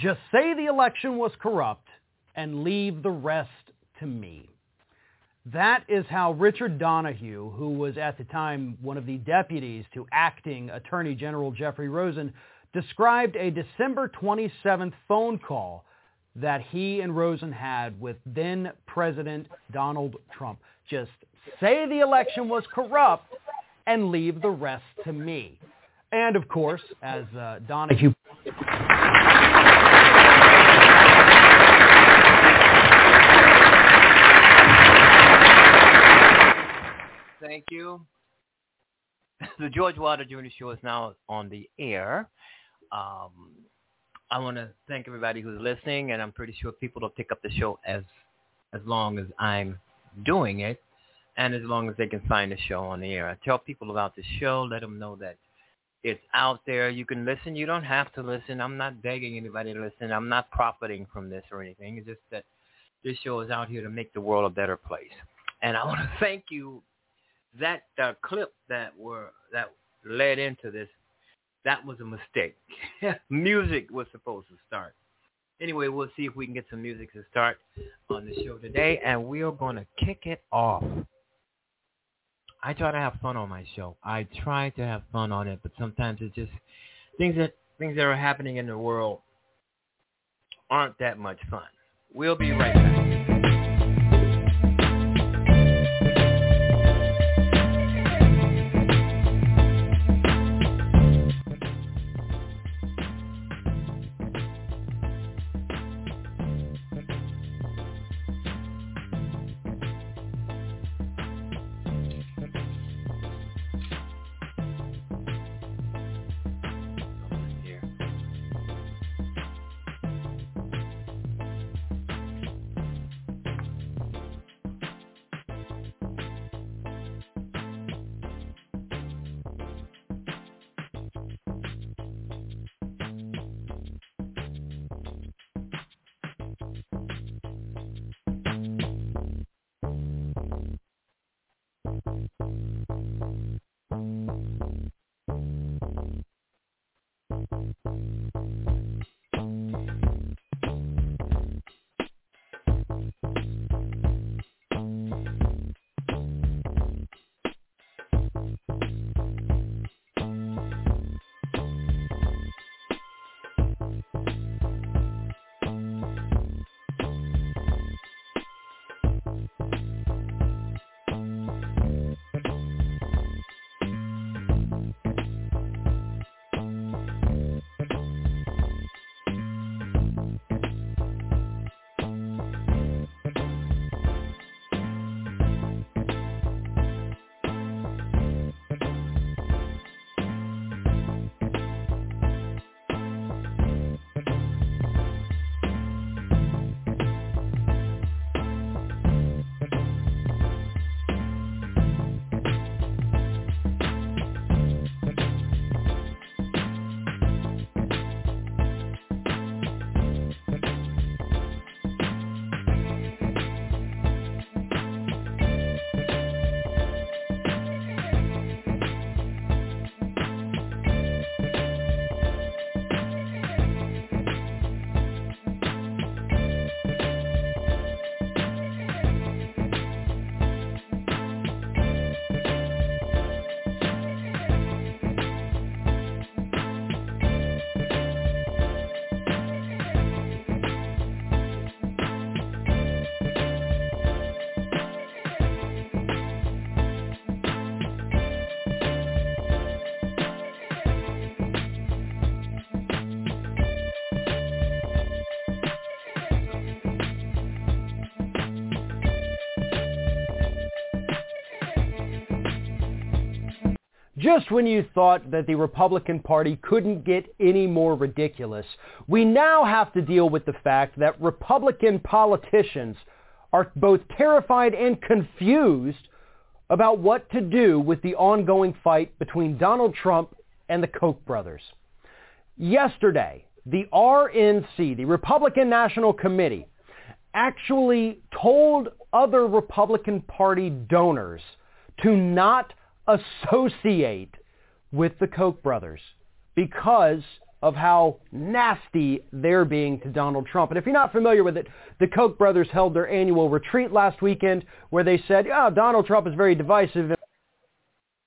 Just say the election was corrupt and leave the rest to me. That is how Richard Donoghue, who was at the time one of the deputies to acting Attorney General Jeffrey Rosen, described a December 27th phone call that he and Rosen had with then President Donald Trump. Just say the election was corrupt and leave the rest to me. And of course, as uh, Donoghue Thank you. The George Wilder Jr. Show is now on the air. Um, I want to thank everybody who's listening, and I'm pretty sure people will pick up the show as as long as I'm doing it, and as long as they can find the show on the air. I tell people about the show, let them know that it's out there. You can listen. You don't have to listen. I'm not begging anybody to listen. I'm not profiting from this or anything. It's just that this show is out here to make the world a better place. And I want to thank you. That uh, clip that were that led into this, that was a mistake. music was supposed to start. Anyway, we'll see if we can get some music to start on the show today, and we are going to kick it off. I try to have fun on my show. I try to have fun on it, but sometimes it's just things that things that are happening in the world aren't that much fun. We'll be right back. Just when you thought that the Republican Party couldn't get any more ridiculous, we now have to deal with the fact that Republican politicians are both terrified and confused about what to do with the ongoing fight between Donald Trump and the Koch brothers. Yesterday, the RNC, the Republican National Committee, actually told other Republican Party donors to not associate with the Koch brothers because of how nasty they're being to Donald Trump. And if you're not familiar with it, the Koch brothers held their annual retreat last weekend where they said, oh, Donald Trump is very divisive.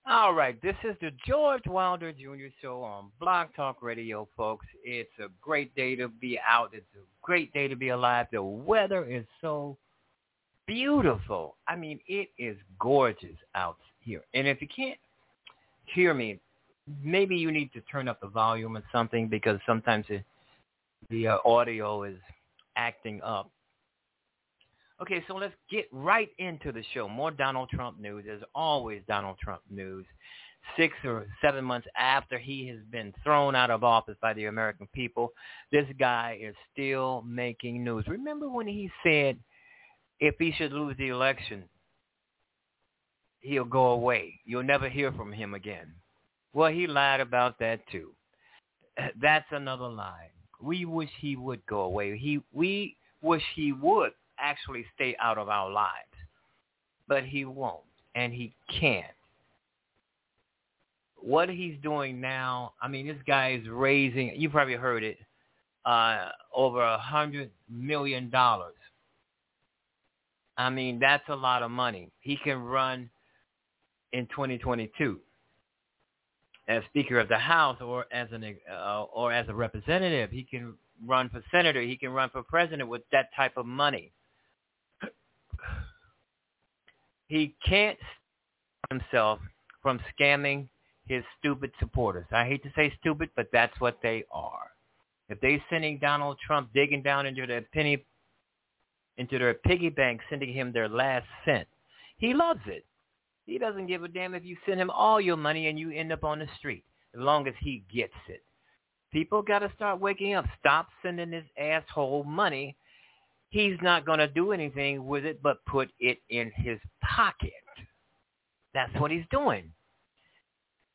All right, this is the George Wilder Jr. Show on Blog Talk Radio, folks. It's a great day to be out. It's a great day to be alive. The weather is so beautiful. I mean, it is gorgeous out here. And if you can't hear me, maybe you need to turn up the volume or something because sometimes it, the uh, audio is acting up. Okay, so let's get right into the show. More Donald Trump news. There's always Donald Trump news. Six or seven months after he has been thrown out of office by the American people, this guy is still making news. Remember when he said if he should lose the election, he'll go away. You'll never hear from him again. Well, he lied about that too. That's another lie. We wish he would go away. He we wish he would actually stay out of our lives. But he won't and he can't. What he's doing now, I mean, this guy is raising, you probably heard it, uh, over a hundred million dollars. I mean, that's a lot of money. He can run in 2022 as Speaker of the House or as an uh, or as a representative. He can run for senator. He can run for president with that type of money. He can't stop himself from scamming his stupid supporters. I hate to say stupid, but that's what they are. If they're sending Donald Trump digging down into their penny into their piggy bank, sending him their last cent, he loves it. He doesn't give a damn if you send him all your money and you end up on the street, as long as he gets it. People got to start waking up. Stop sending this asshole money. He's not going to do anything with it but put it in his pocket. That's what he's doing.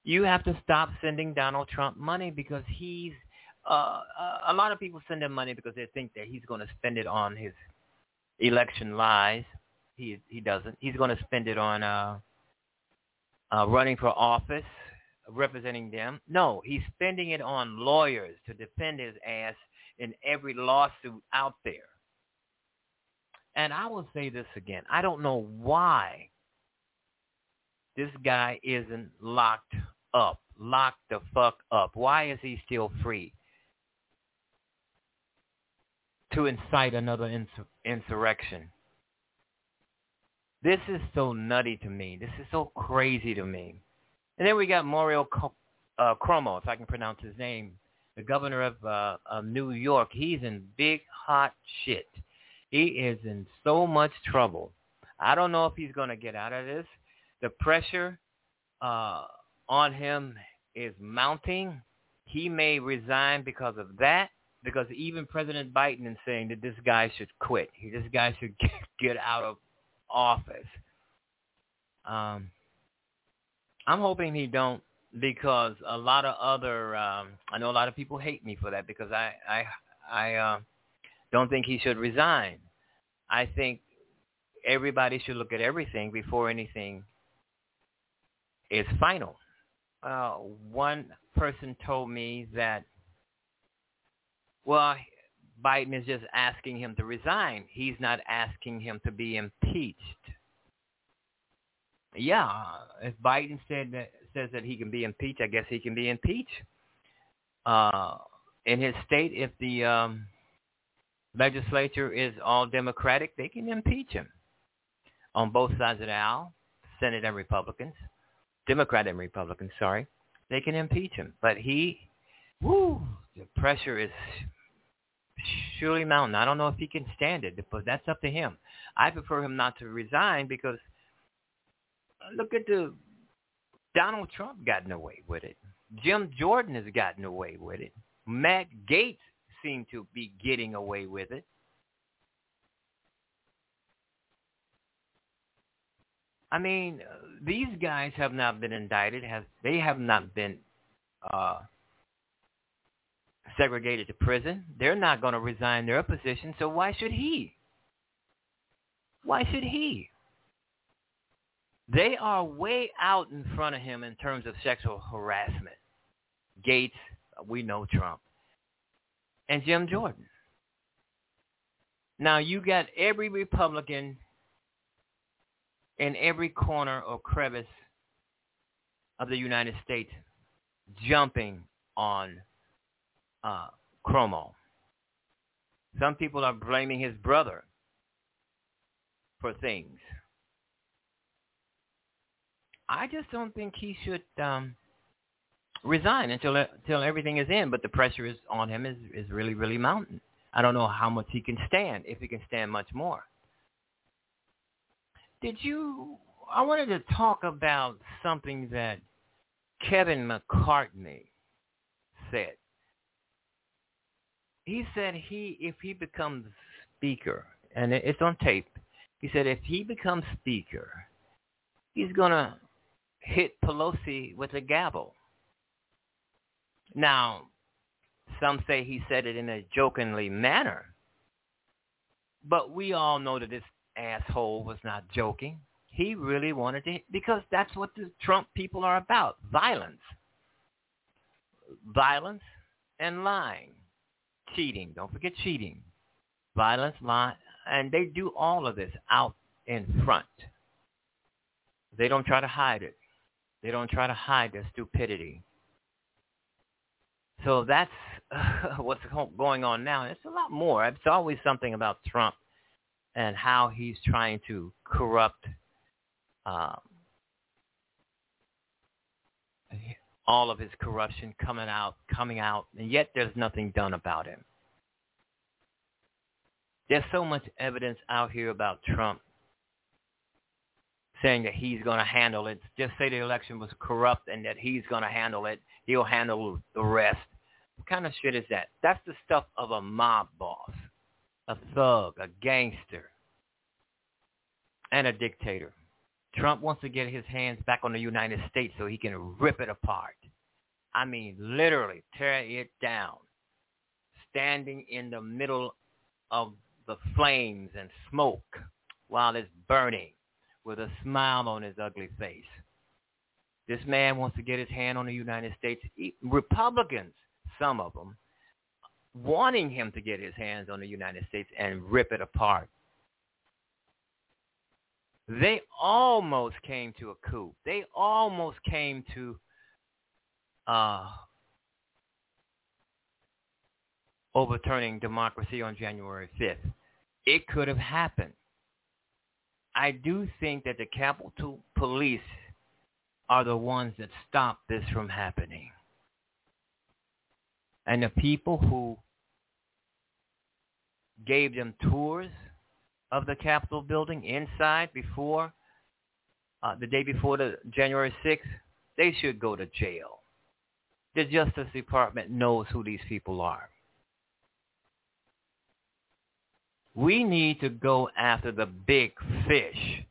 You have to stop sending Donald Trump money because he's uh, a lot of people send him money because they think that he's going to spend it on his election lies. He he doesn't. He's going to spend it on uh, uh, running for office, representing them. No, he's spending it on lawyers to defend his ass in every lawsuit out there. And I will say this again. I don't know why this guy isn't locked up, locked the fuck up. Why is he still free? To incite another insur- insurrection. This is so nutty to me. This is so crazy to me. And then we got Mario uh, Cuomo, if I can pronounce his name, the governor of, uh, of New York. He's in big hot shit. He is in so much trouble. I don't know if he's going to get out of this. The pressure uh, on him is mounting. He may resign because of that. Because even President Biden is saying that this guy should quit. He, this guy should get out of office. Um, I'm hoping he don't because a lot of other um, I know a lot of people hate me for that because I I I uh, don't think he should resign. I think everybody should look at everything before anything is final. Uh, one person told me that well Biden is just asking him to resign. He's not asking him to be impeached. Yeah, if Biden said that, says that he can be impeached, I guess he can be impeached. Uh, in his state, if the um, legislature is all Democratic, they can impeach him. On both sides of the aisle, Senate and Republicans, Democrat and Republicans, sorry, they can impeach him. But he, whoo, the pressure is surely mountain. I don't know if he can stand it, but that's up to him. I prefer him not to resign because look at the Donald Trump gotten away with it. Jim Jordan has gotten away with it. Matt Gaetz seemed to be getting away with it. I mean, these guys have not been indicted. Have they have not been uh, segregated to prison. They're not going to resign their position, so why should he? Why should he? They are way out in front of him in terms of sexual harassment. Gaetz, we know Trump. and Jim Jordan. Now you got every Republican in every corner or crevice of the United States jumping on uh. Some people are blaming his brother for things. I just don't think he should um, resign until until everything is in. But the pressure is on him is is really really mounting. I don't know how much he can stand, if he can stand much more. Did you? I wanted to talk about something that Kevin McCartney said. He said he, if he becomes speaker, and it's on tape, he said if he becomes speaker, he's gonna hit Pelosi with a gavel. Now, some say he said it in a jokingly manner. But we all know that this asshole was not joking. He really wanted to, because that's what the Trump people are about, violence. Violence and lying. Cheating. Don't forget cheating. Violence, lying. And they do all of this out in front. They don't try to hide it. They don't try to hide their stupidity. So that's what's going on now. It's a lot more. It's always something about Trump and how he's trying to corrupt um, all of his corruption coming out, coming out, and yet there's nothing done about him. There's so much evidence out here about Trump saying that he's going to handle it. Just say the election was corrupt and that he's going to handle it. He'll handle the rest. What kind of shit is that? That's the stuff of a mob boss, a thug, a gangster, and a dictator. Trump wants to get his hands back on the United States so he can rip it apart. I mean, literally tear it down. Standing in the middle of the flames and smoke while it's burning with a smile on his ugly face. This man wants to get his hand on the United States. Republicans some of them, wanting him to get his hands on the United States and rip it apart. They almost came to a coup. They almost came to uh, overturning democracy on January 5th. It could have happened. I do think that the Capitol Police are the ones that stopped this from happening. And the people who gave them tours of the Capitol building inside before uh, the day before the January 6th, they should go to jail. The Justice Department knows who these people are. We need to go after the big fish,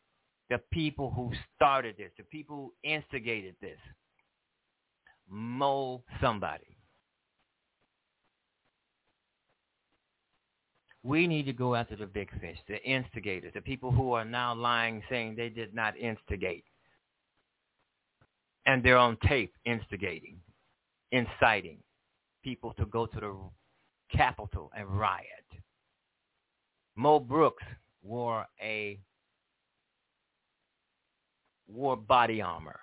the people who started this, the people who instigated this. Mow somebody. We need to go after the big fish, the instigators, the people who are now lying saying they did not instigate. And they're on tape instigating, inciting people to go to the Capitol and riot. Mo Brooks wore a wore body armor.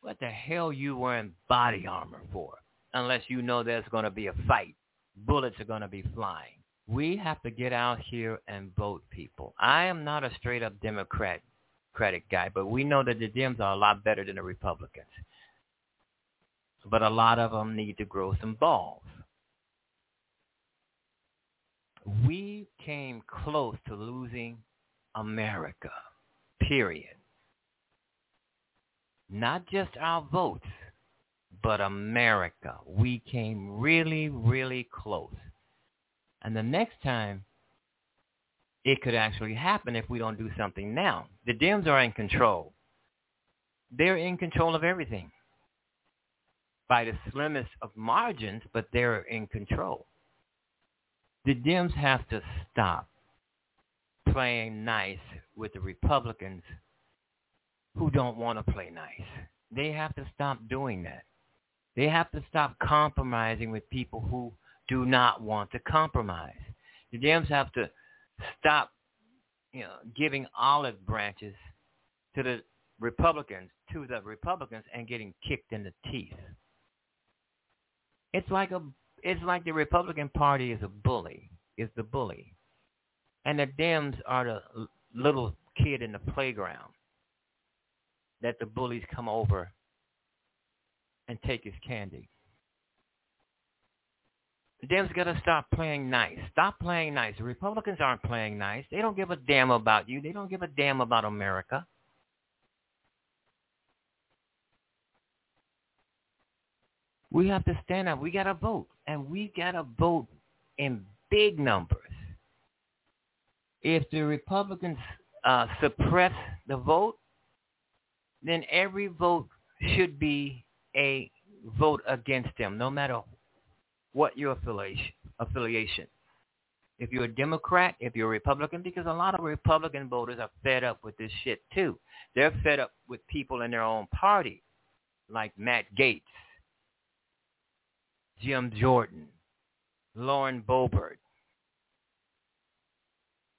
What the hell you wearing body armor for? Unless you know there's going to be a fight bullets are going to be flying. We have to get out here and vote, people. I am not a straight up Democrat guy, but we know that the Dems are a lot better than the Republicans. But a lot of them need to grow some balls. We came close to losing America, period. Not just our votes, but America. We came really, really close. And the next time, it could actually happen if we don't do something now. The Dems are in control. They're in control of everything by the slimmest of margins, but they're in control. The Dems have to stop playing nice with the Republicans who don't want to play nice. They have to stop doing that. They have to stop compromising with people who do not want to compromise. The Dems have to stop, you know, giving olive branches to the Republicans, to the Republicans, and getting kicked in the teeth. It's like a, it's like the Republican Party is a bully, is the bully, and the Dems are the little kid in the playground that the bullies come over and take his candy. The Dems got to stop playing nice. Stop playing nice. The Republicans aren't playing nice. They don't give a damn about you. They don't give a damn about America. We have to stand up. We got to vote. And we got to vote in big numbers. If the Republicans uh, suppress the vote, then every vote should be a vote against them, no matter what your affiliation. affiliation. If you're a Democrat, if you're a Republican, because a lot of Republican voters are fed up with this shit too. They're fed up with people in their own party, like Matt Gaetz, Jim Jordan, Lauren Boebert,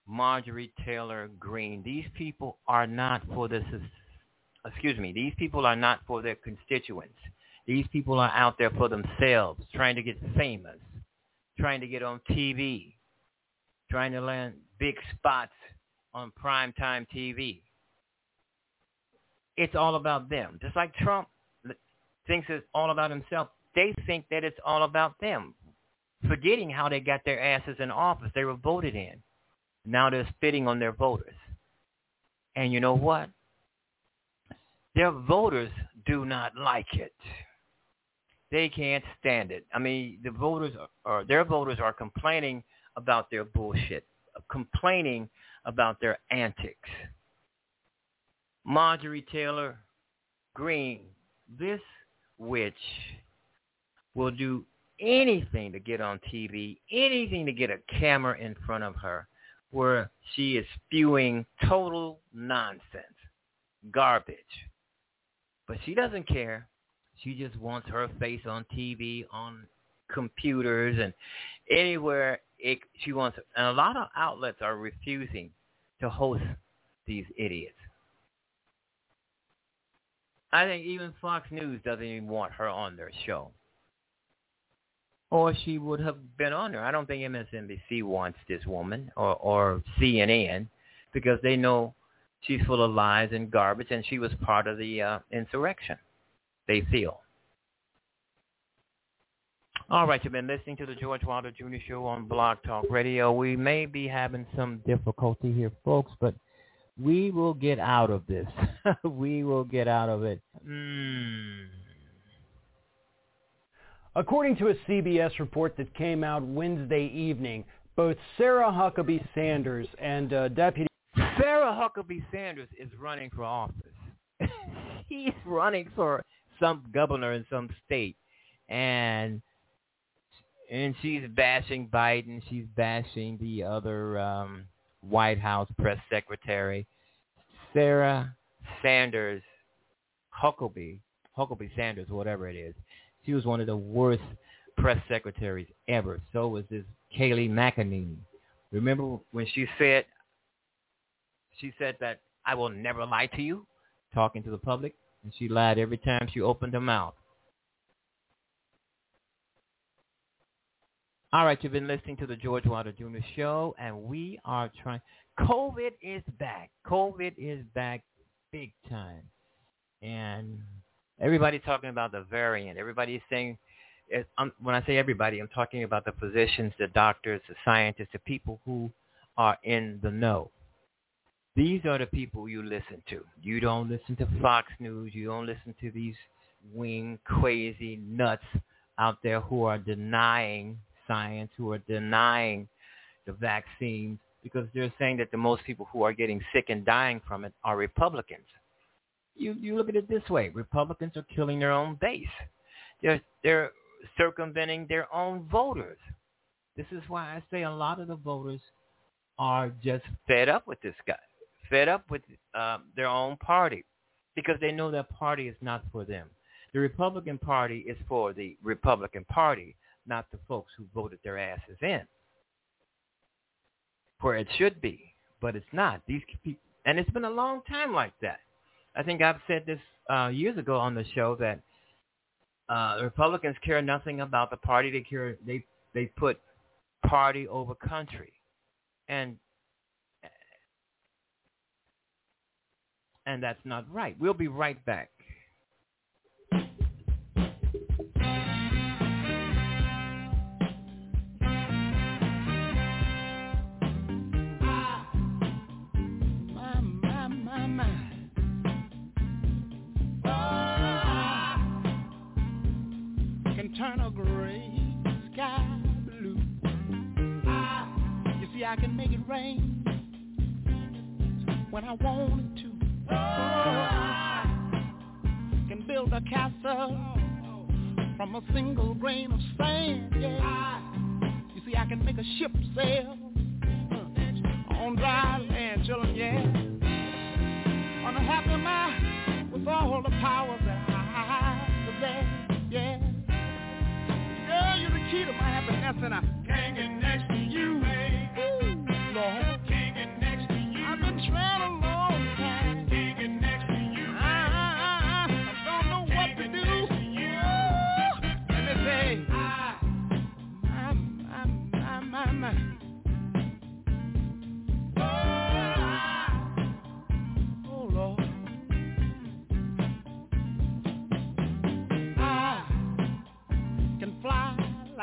Marjorie Taylor Greene. These people are not for the, excuse me, these people are not for their constituents. These people are out there for themselves, trying to get famous, trying to get on TV, trying to land big spots on primetime TV. It's all about them. Just like Trump thinks it's all about himself, they think that it's all about them, forgetting how they got their asses in office. They were voted in. Now they're spitting on their voters. And you know what? Their voters do not like it. They can't stand it. I mean, the voters are, their voters are complaining about their bullshit, complaining about their antics. Marjorie Taylor Greene, this witch will do anything to get on TV, anything to get a camera in front of her where she is spewing total nonsense, garbage. But she doesn't care. She just wants her face on TV, on computers, and anywhere it, she wants. And a lot of outlets are refusing to host these idiots. I think even Fox News doesn't even want her on their show or she would have been on there. I don't think MSNBC wants this woman or, or CNN because they know she's full of lies and garbage, and she was part of the uh, insurrection. They feel. All right, you've been listening to the George Wilder Jr. Show on Blog Talk Radio. We may be having some difficulty here, folks, but we will get out of this. we will get out of it. Mm. According to a CBS report that came out Wednesday evening, both Sarah Huckabee Sanders and uh, Deputy Sarah Huckabee Sanders is running for office. She's running for some governor in some state, and and she's bashing Biden. She's bashing the other um, White House press secretary, Sarah Sanders Huckabee, Huckabee Sanders, whatever it is. She was one of the worst press secretaries ever. So was this Kayleigh McEnany. Remember when she said she said that I will never lie to you, talking to the public, and she lied every time she opened her mouth. All right, you've been listening to the George Wilder Jr. Show, and we are trying. COVID is back. COVID is back big time. And Everybody's talking about the variant. Everybody's saying, um, when I say everybody, I'm talking about the physicians, the doctors, the scientists, the people who are in the know. These are the people you listen to. You don't listen to Fox News. You don't listen to these wing crazy nuts out there who are denying science, who are denying the vaccines because they're saying that the most people who are getting sick and dying from it are Republicans you you look at it this way: Republicans are killing their own base. They're they're circumventing their own voters. This is why I say a lot of the voters are just fed up with this guy, fed up with uh, their own party, because they know that party is not for them. The Republican Party is for the Republican Party, not the folks who voted their asses in. Where it should be, but it's not. These people, and it's been a long time like that. I think I've said this uh, years ago on the show that uh, Republicans care nothing about the party. They care. They they put party over country, and and that's not right. We'll be right back. Can turn a gray sky blue. Ah, You see, I can make it rain when I wanted to. Can build a castle from a single grain of sand. Yeah. You see, I can make a ship sail uh, on dry land. Yeah. On a happy with all the that I possess. Yeah. Girl, you're the key to my happiness, and I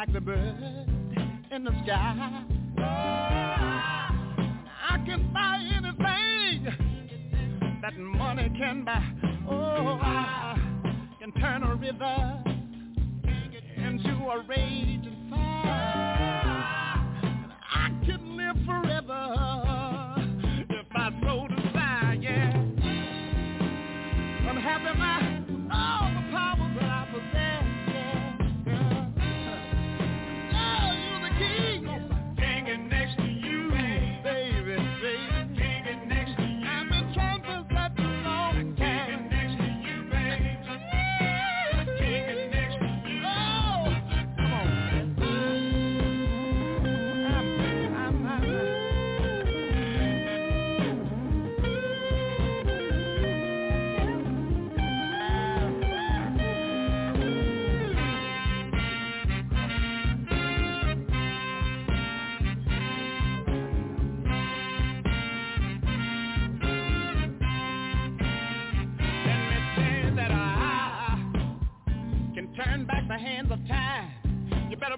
like the bird in the sky. I can buy anything that money can buy. Oh, I can turn a river into a raging fire.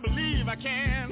Believe I can.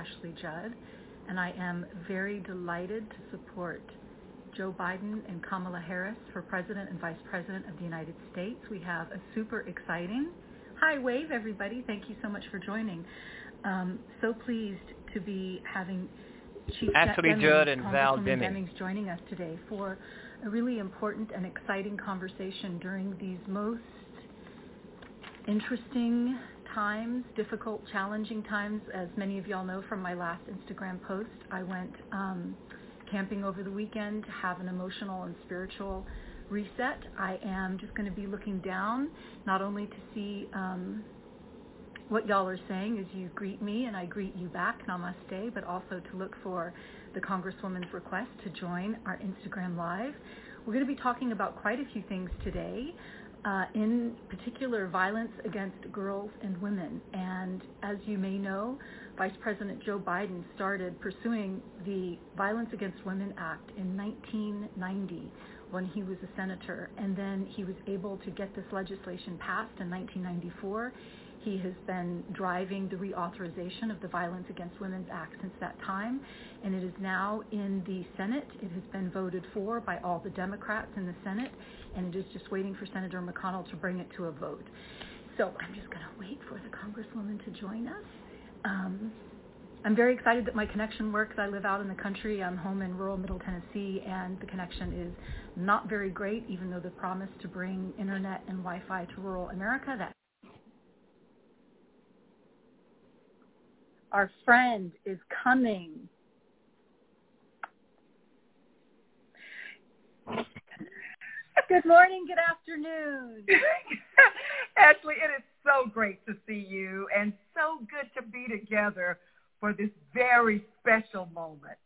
Ashley Judd, and I am very delighted to support Joe Biden and Kamala Harris for President and Vice President of the United States. We have a super exciting, hi wave everybody, thank you so much for joining. Um, so pleased to be having Chief Ashley Demings, Judd and Val. Demings joining us today for a really important and exciting conversation during these most interesting times, difficult, challenging times. As many of y'all know from my last Instagram post, I went um, camping over the weekend to have an emotional and spiritual reset. I am just going to be looking down, not only to see um, what y'all are saying as you greet me and I greet you back, namaste, but also to look for the Congresswoman's request to join our Instagram Live. We're going to be talking about quite a few things today, uh, in particular violence against girls and women. And as you may know, Vice President Joe Biden started pursuing the Violence Against Women Act in 1990 when he was a senator. And then he was able to get this legislation passed in 1994. He has been driving the reauthorization of the Violence Against Women Act since that time, and it is now in the Senate. It has been voted for by all the Democrats in the Senate, and is just waiting for Senator McConnell to bring it to a vote. So I'm just going to wait for the Congresswoman to join us. Um, I'm very excited that my connection works. I live out in the country. I'm home in rural Middle Tennessee, and the connection is not very great, even though the promise to bring internet and Wi-Fi to rural America, that our friend is coming. Good morning, good afternoon. Ashley, it is so great to see you and so good to be together for this very special moment.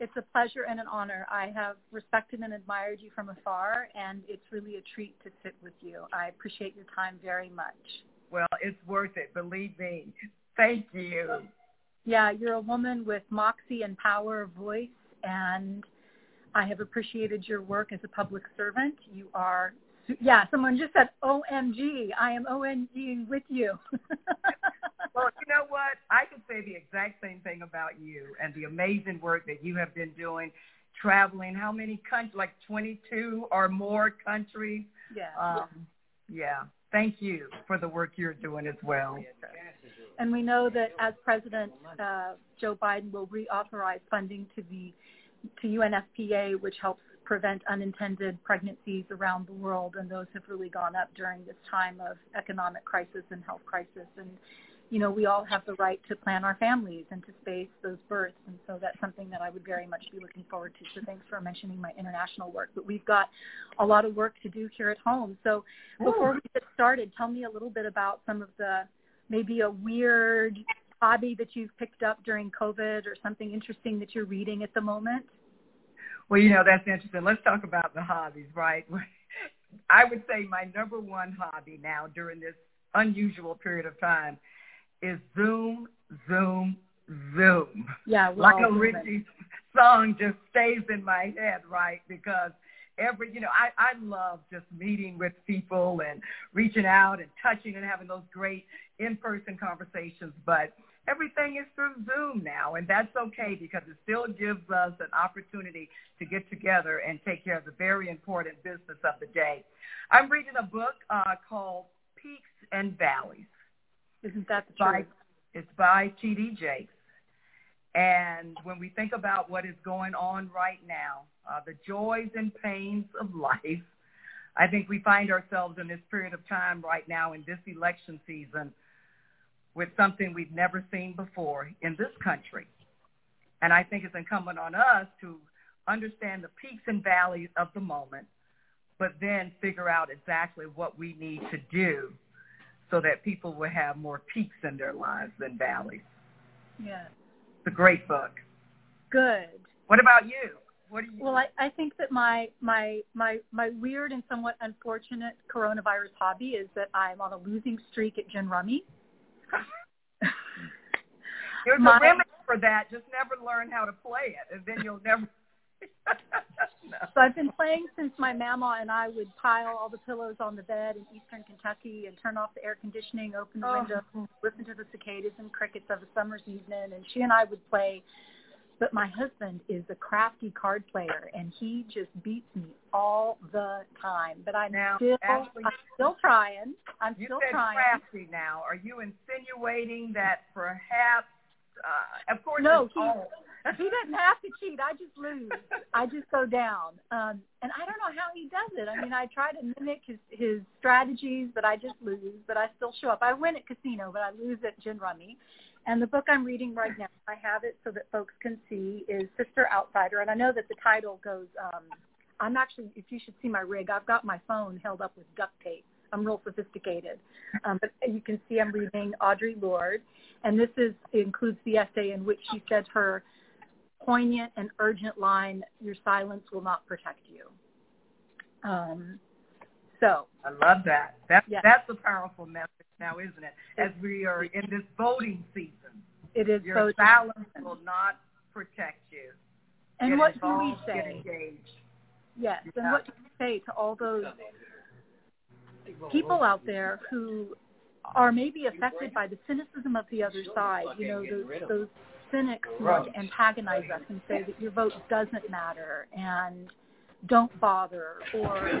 It's a pleasure and an honor. I have respected and admired you from afar, and it's really a treat to sit with you. I appreciate your time very much. Well, it's worth it, believe me. Thank you. Yeah, you're a woman with moxie and power of voice, and I have appreciated your work as a public servant. You are, yeah, someone just said, OMG, I am OMG with you. well, you know what? I could say the exact same thing about you and the amazing work that you have been doing, traveling how many countries, like 22 or more countries. Yeah. Um, yeah. Thank you for the work you're doing as well. And we know that as President uh, Joe Biden will reauthorize funding to the to UNFPA, which helps prevent unintended pregnancies around the world, and those have really gone up during this time of economic crisis and health crisis. And you know, we all have the right to plan our families and to space those births, and so that's something that I would very much be looking forward to. So thanks for mentioning my international work. But we've got a lot of work to do here at home. So before oh. we get started, tell me a little bit about some of the maybe a weird hobby that you've picked up during COVID or something interesting that you're reading at the moment? Well, you know, that's interesting. Let's talk about the hobbies, right? I would say my number one hobby now during this unusual period of time is Zoom, Zoom, Zoom. Yeah, like a Richie song just stays in my head, right? Because every, you know, I, I love just meeting with people and reaching out and touching and having those great in-person conversations. But everything is through Zoom now, and that's okay because it still gives us an opportunity to get together and take care of the very important business of the day. I'm reading a book uh, called Peaks and Valleys. Isn't that the truth? It's by T.D. Jakes. And when we think about what is going on right now, uh, the joys and pains of life, I think we find ourselves in this period of time right now in this election season with something we've never seen before in this country. And I think it's incumbent on us to understand the peaks and valleys of the moment, but then figure out exactly what we need to do so that people will have more peaks in their lives than valleys. Yeah. It's a great book. Good. What about you? What do you Well, I, I think that my my my my weird and somewhat unfortunate coronavirus hobby is that I'm on a losing streak at gin rummy. There's my, a remedy for that. Just never learn how to play it, and then you'll never. no. So I've been playing since my mama and I would pile all the pillows on the bed in eastern Kentucky and turn off the air conditioning, open the oh. window, listen to the cicadas and crickets of a summer's evening, and she and I would play but my husband is a crafty card player, and he just beats me all the time. But I'm now, still, Ashley, I'm still trying. I'm you still said trying. crafty now. Are you insinuating that perhaps, uh, of course, no, he, all... he doesn't have to cheat. I just lose. I just go down. Um, and I don't know how he does it. I mean, I try to mimic his his strategies, but I just lose. But I still show up. I win at casino, but I lose at gin rummy. And the book I'm reading right now, I have it so that folks can see, is Sister Outsider. And I know that the title goes, um, I'm actually, if you should see my rig, I've got my phone held up with duct tape. I'm real sophisticated. Um, but you can see I'm reading Audre Lorde, and this is includes the essay in which she said her poignant and urgent line, "Your silence will not protect you." Um, so I love that. That's yes. that's a powerful message now, isn't it? As we are in this voting season, it is. Your voting silence will not protect you. And Get what involved, do we Get say? engaged. Yes, Yeah. and what do we say to all those people out there who are maybe affected by the cynicism of the other side? You know, those, those cynics who want to antagonize us and say that your vote doesn't matter and don't bother, or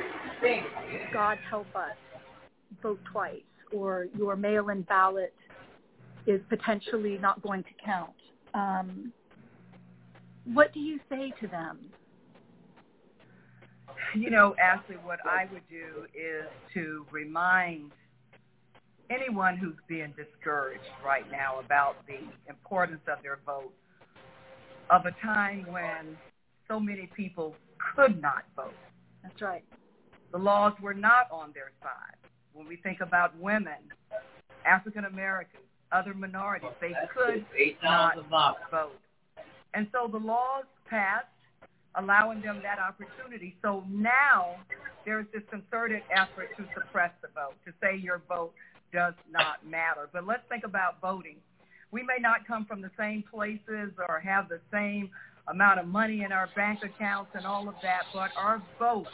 God help us, vote twice, or your mail-in ballot is potentially not going to count. Um, what do you say to them? You know, Ashley, what I would do is to remind anyone who's being discouraged right now about the importance of their vote of a time when so many people could not vote. That's right. The laws were not on their side. When we think about women, African Americans, other minorities, they could not vote. And so the laws passed allowing them that opportunity. So now there's this concerted effort to suppress the vote, to say your vote does not matter. But let's think about voting. We may not come from the same places or have the same amount of money in our bank accounts and all of that, but our vote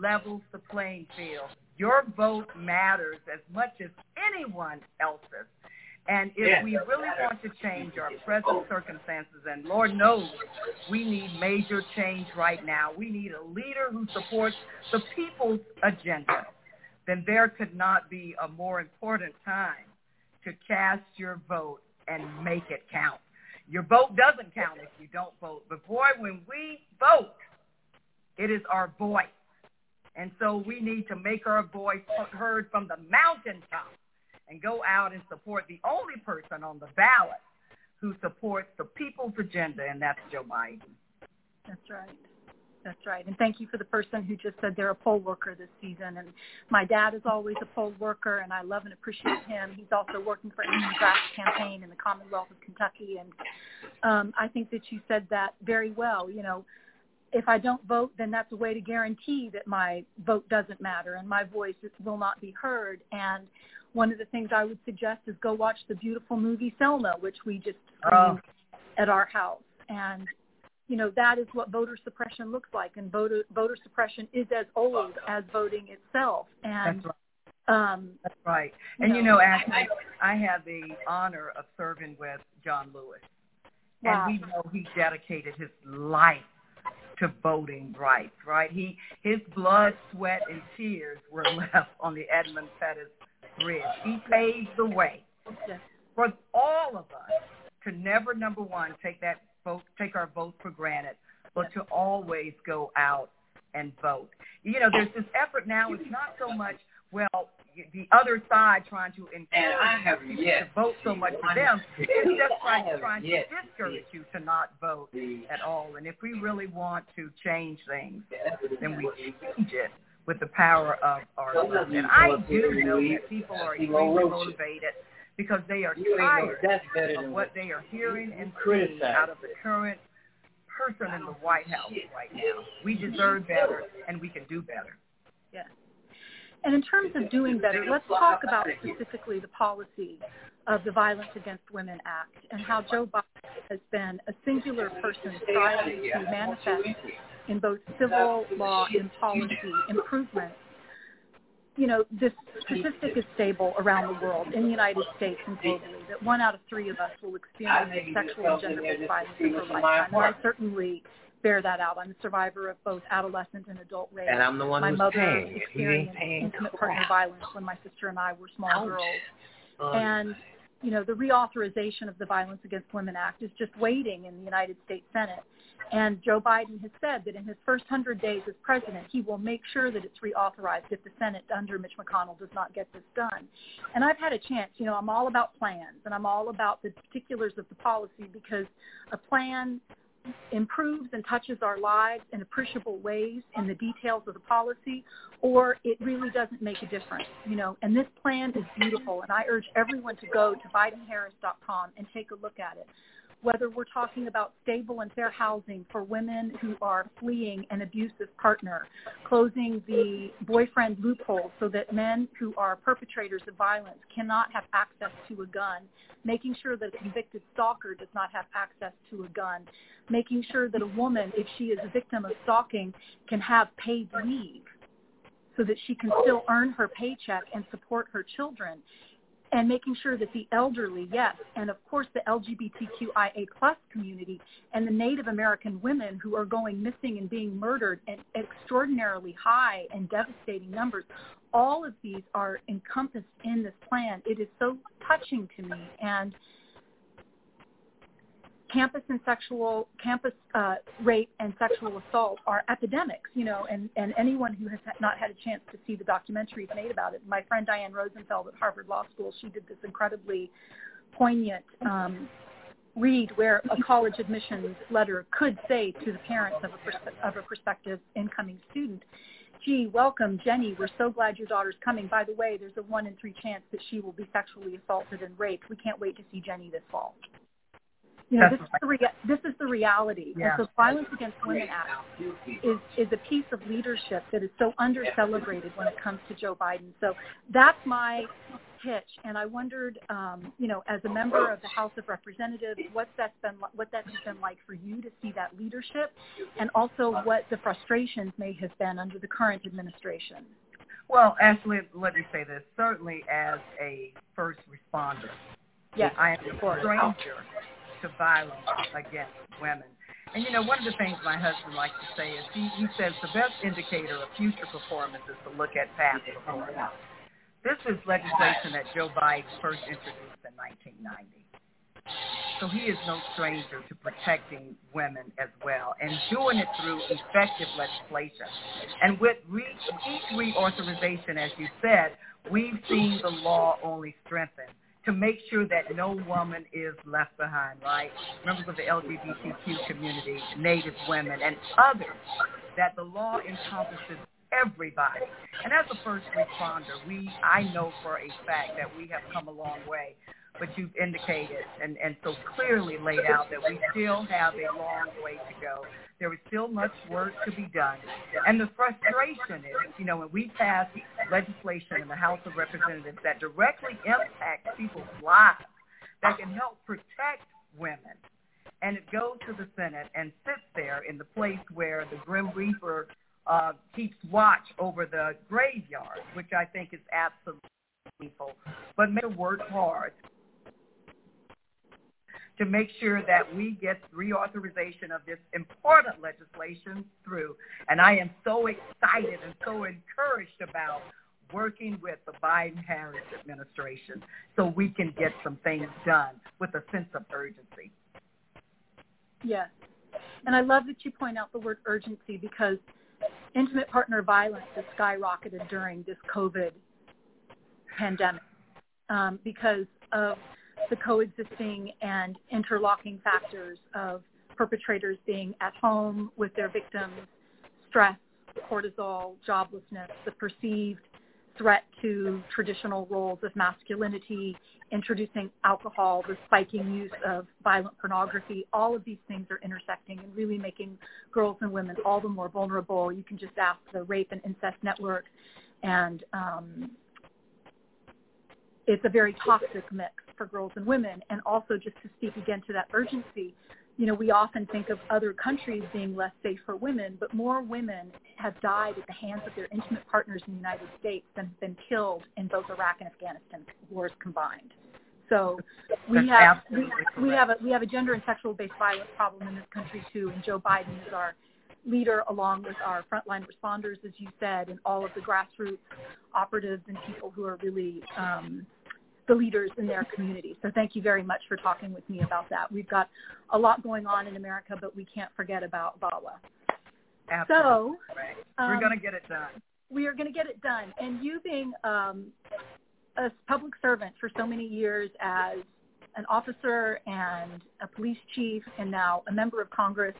levels the playing field. Your vote matters as much as anyone else's. And if Yeah. we really want to change our present circumstances, and Lord knows we need major change right now, we need a leader who supports the people's agenda, then there could not be a more important time to cast your vote and make it count. Your vote doesn't count if you don't vote. But boy, when we vote, it is our voice. And so we need to make our voice heard from the mountaintop and go out and support the only person on the ballot who supports the people's agenda, and that's Joe Biden. That's right. That's right. And thank you for the person who just said they're a poll worker this season. And my dad is always a poll worker, and I love and appreciate him. He's also working for Amy McGrath's campaign in the Commonwealth of Kentucky. And um, I think that you said that very well. You know, if I don't vote, then that's a way to guarantee that my vote doesn't matter and my voice will not be heard. And one of the things I would suggest is go watch the beautiful movie Selma, which we just screened Oh. at our house. And you know that is what voter suppression looks like, and voter voter suppression is as old as voting itself. And That's right. um, That's right. And you know, know, actually, I have the honor of serving with John Lewis. Wow. And we know he dedicated his life to voting rights, right? He his blood, sweat, and tears were left on the Edmund Pettus Bridge. He paved the way for all of us to never, number one, take that vote, take our vote for granted, but to always go out and vote. You know, there's this effort now. It's not so much, well, the other side trying to encourage And I have people yet to vote so much for them. It's just I trying, have trying to yet discourage you to not vote at all. And if we really want to change things, then we change it with the power of our vote. And I do know that people are extremely motivated because they are tired of what they are hearing and seeing out of the current person in the White House right now. We deserve better, and we can do better. yes. And in terms of doing better, let's talk about specifically the policy of the Violence Against Women Act and how Joe Biden has been a singular person striving to manifest in both civil law and policy improvements. You know, this statistic is stable around the world, in the United States and globally, that one out of three of us will experience sexual and gender-based violence in our lifetime. And I certainly bear that out. I'm a survivor of both adolescent and adult rape. And I'm the one my who's mother paying. You ain't experienced paying intimate crap. partner violence when my sister and I were small Ouch. girls. Um, And, you know, the reauthorization of the Violence Against Women Act is just waiting in the United States Senate. And Joe Biden has said that in his first 100 days as president, he will make sure that it's reauthorized if the Senate under Mitch McConnell does not get this done. And I've had a chance, you know, I'm all about plans and I'm all about the particulars of the policy because a plan improves and touches our lives in appreciable ways in the details of the policy, or it really doesn't make a difference. You know, and this plan is beautiful, and I urge everyone to go to BidenHarris.com and take a look at it whether we're talking about stable and fair housing for women who are fleeing an abusive partner, closing the boyfriend loophole so that men who are perpetrators of violence cannot have access to a gun, making sure that a convicted stalker does not have access to a gun, making sure that a woman, if she is a victim of stalking, can have paid leave so that she can still earn her paycheck and support her children and making sure that the elderly, yes, and of course the LGBTQIA plus community and the Native American women who are going missing and being murdered at extraordinarily high and devastating numbers, all of these are encompassed in this plan. It is so touching to me and campus and sexual campus uh, rape and sexual assault are epidemics, you know, and, and anyone who has not had a chance to see the documentaries made about it. My friend Diane Rosenfeld at Harvard Law School, she did this incredibly poignant um, read where a college admissions letter could say to the parents of a, pers- of a prospective incoming student, gee, welcome, Jenny. We're so glad your daughter's coming. By the way, there's a one in three chance that she will be sexually assaulted and raped. We can't wait to see Jenny this fall. You know, this is, the rea- this is the reality. Yeah. And so Violence Against Women Act is, is a piece of leadership that is so under-celebrated when it comes to Joe Biden. So that's my pitch. And I wondered, um, you know, as a member of the House of Representatives, what that's been, what that has been like for you to see that leadership, and also what the frustrations may have been under the current administration. Well, Ashley, let me say this. Certainly, as a first responder, yes, I am a stranger to violence against women. And you know, one of the things my husband likes to say is he, he says the best indicator of future performance is to look at past performance. This is legislation that Joe Biden first introduced in 1990. So he is no stranger to protecting women as well and doing it through effective legislation. And with re- each reauthorization, as you said, we've seen the law only strengthen to make sure that no woman is left behind, right? Members of the LGBTQ community, Native women, and others, that the law encompasses everybody. And as a first responder, we I know for a fact that we have come a long way but you've indicated and, and so clearly laid out that we still have a long way to go. There is still much work to be done. And the frustration is, you know, when we pass legislation in the House of Representatives that directly impacts people's lives, that can help protect women, and it goes to the Senate and sits there in the place where the Grim Reaper uh, keeps watch over the graveyard, which I think is absolutely painful. But may work hard to make sure that we get reauthorization of this important legislation through. And I am so excited and so encouraged about working with the Biden-Harris administration so we can get some things done with a sense of urgency. Yes. And I love that you point out the word urgency because intimate partner violence has skyrocketed during this COVID pandemic um, because of the coexisting and interlocking factors of perpetrators being at home with their victims, stress, cortisol, joblessness, the perceived threat to traditional roles of masculinity, introducing alcohol, the spiking use of violent pornography, all of these things are intersecting and really making girls and women all the more vulnerable. You can just ask the Rape and Incest Network and um, it's a very toxic mix for girls and women. And also just to speak again to that urgency, you know, we often think of other countries being less safe for women, but more women have died at the hands of their intimate partners in the United States than have been killed in both Iraq and Afghanistan wars combined. So we have we, we have a we have a gender and sexual based violence problem in this country too, and Joe Biden is our leader along with our frontline responders, as you said, and all of the grassroots operatives and people who are really um, the leaders in their community. So thank you very much for talking with me about that. We've got a lot going on in America, but we can't forget about VAWA. Absolutely. So um, we're going to get it done. We are going to get it done. And you being um, a public servant for so many years as an officer and a police chief and now a member of Congress,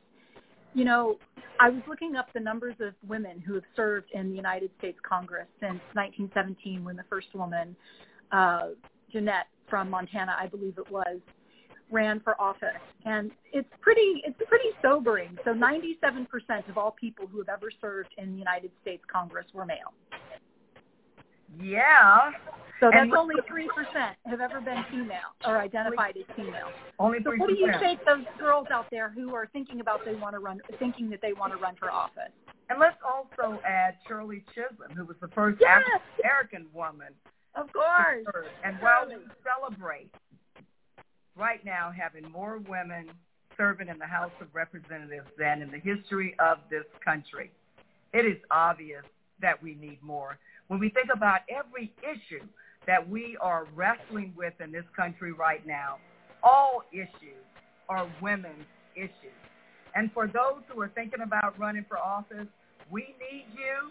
you know, I was looking up the numbers of women who have served in the United States Congress since 1917 when the first woman, uh, Jeannette from Montana, I believe it was, ran for office. And it's pretty it's pretty sobering. So 97% of all people who have ever served in the United States Congress were male. Yeah. So that's only three percent have ever been female or identified as female. Only three. So what do you say to those girls out there who are thinking about they want to run, thinking that they want to run for office? And let's also add Shirley Chisholm, who was the first yes! African American woman. Of course. And while we celebrate right now having more women serving in the House of Representatives than in the history of this country, it is obvious that we need more. When we think about every issue that we are wrestling with in this country right now, all issues are women's issues. And for those who are thinking about running for office, we need you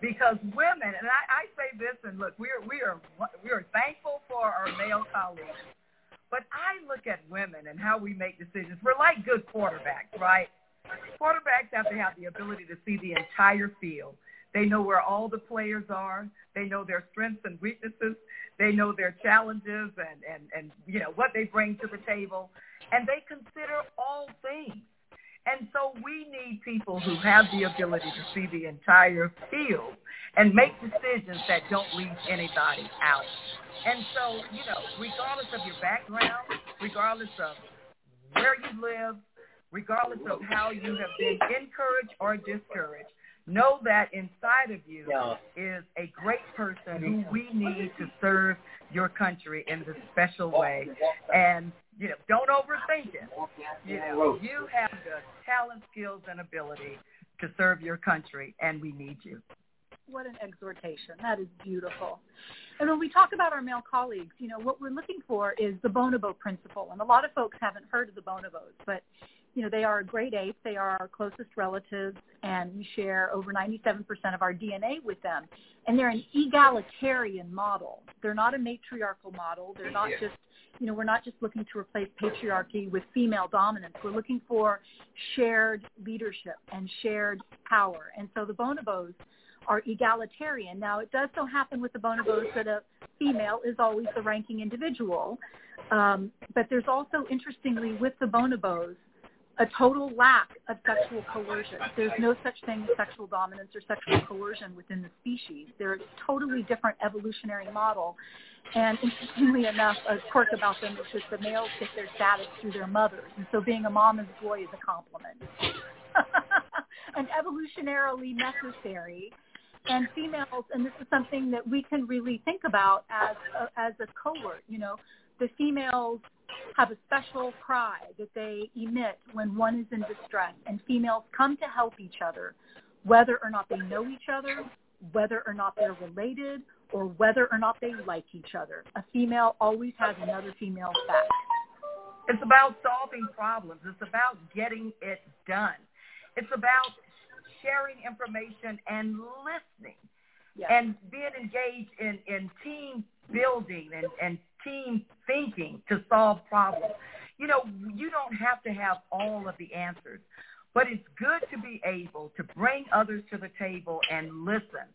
because women, and I, I say this, and look, we are we are we are thankful for our male colleagues, but I look at women and how we make decisions. We're like good quarterbacks, right? Quarterbacks have to have the ability to see the entire field. They know where all the players are. They know their strengths and weaknesses. They know their challenges and, and, and you know, what they bring to the table. And they consider all things. And so we need people who have the ability to see the entire field and make decisions that don't leave anybody out. And so, you know, regardless of your background, regardless of where you live, regardless of how you have been encouraged or discouraged, know that inside of you is a great person who we need to serve your country in this special way. And, you know, don't overthink it. You know, you have the talent, skills, and ability to serve your country, and we need you. What an exhortation. That is beautiful. And when we talk about our male colleagues, you know, what we're looking for is the bonobo principle. And a lot of folks haven't heard of the bonobos, but you know, they are a great ape. They are our closest relatives, and we share over 97% of our DNA with them. And they're an egalitarian model. They're not a matriarchal model. They're not just, you know, we're not just looking to replace patriarchy with female dominance. We're looking for shared leadership and shared power. And so the bonobos are egalitarian. Now, it does so happen with the bonobos that a female is always the ranking individual. Um, but there's also, interestingly, with the bonobos, a total lack of sexual coercion. There's no such thing as sexual dominance or sexual coercion within the species. They're a totally different evolutionary model. And interestingly enough, a quirk about them is that the males get their status through their mothers. And so being a mom and a boy is a compliment. and evolutionarily necessary. And females, and this is something that we can really think about as a, as a cohort, you know, the females have a special cry that they emit when one is in distress, and females come to help each other, whether or not they know each other, whether or not they're related, or whether or not they like each other. A female always has another female's back. It's about solving problems. It's about getting it done. It's about sharing information and listening yes. and being engaged in, in team building and, and team thinking to solve problems. You know, you don't have to have all of the answers, but it's good to be able to bring others to the table and listen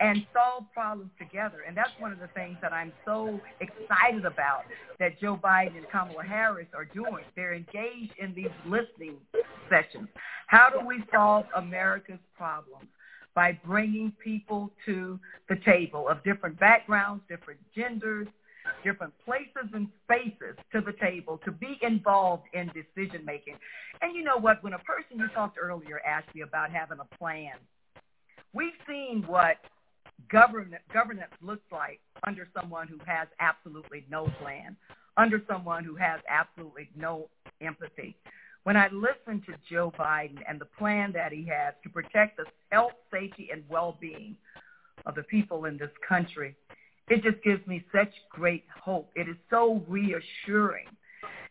and solve problems together. And that's one of the things that I'm so excited about that Joe Biden and Kamala Harris are doing. They're engaged in these listening sessions. How do we solve America's problems? By bringing people to the table of different backgrounds, different genders, different places and spaces to the table to be involved in decision making. And you know what? When a person you talked earlier asked me about having a plan, we've seen what government governance looks like under someone who has absolutely no plan, under someone who has absolutely no empathy. When I listen to Joe Biden and the plan that he has to protect the health, safety, and well-being of the people in this country, it just gives me such great hope. It is so reassuring.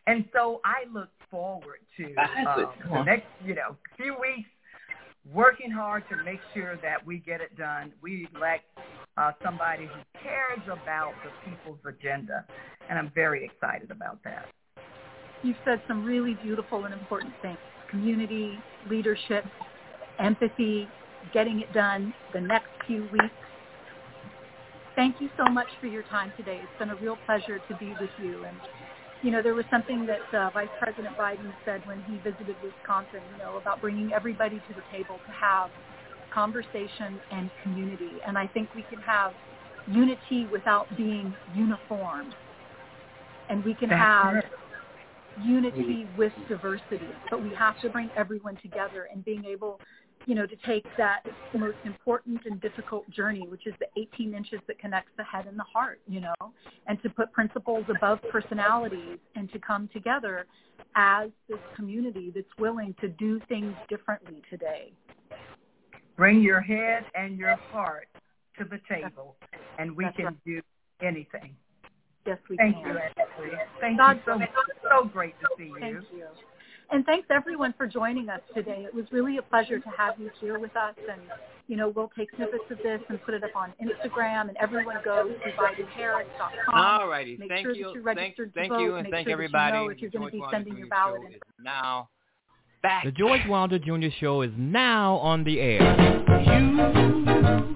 And so I look forward to um, the next, you know, few weeks working hard to make sure that we get it done. We elect uh, somebody who cares about the people's agenda, and I'm very excited about that. You've said some really beautiful and important things. Community, leadership, empathy, getting it done the next few weeks. Thank you so much for your time today. It's been a real pleasure to be with you. And, you know, there was something that uh, Vice President Biden said when he visited Wisconsin, you know, about bringing everybody to the table to have conversation and community. And I think we can have unity without being uniform. And we can That's have unity with diversity, but we have to bring everyone together and being able, you know, to take that most important and difficult journey, which is the 18 inches that connects the head and the heart, you know, and to put principles above personalities and to come together as this community that's willing to do things differently today. Bring your head and your heart to the table, and we That's can right. do anything. Yes, we Thank can. you. Thank God you so much. So great to see you. Thank you. And thanks everyone for joining us today. It was really a pleasure to have you here with us and you know, we'll take snippets of this and put it up on Instagram and everyone go to BidenHarris.com. All righty. Make Make sure sure that you you're thank, to thank vote. you and Make thank sure that you everybody. know if you're going to be Wilder sending Jr. your ballot in. now back. The George Wilder Jr. Show is now on the air. You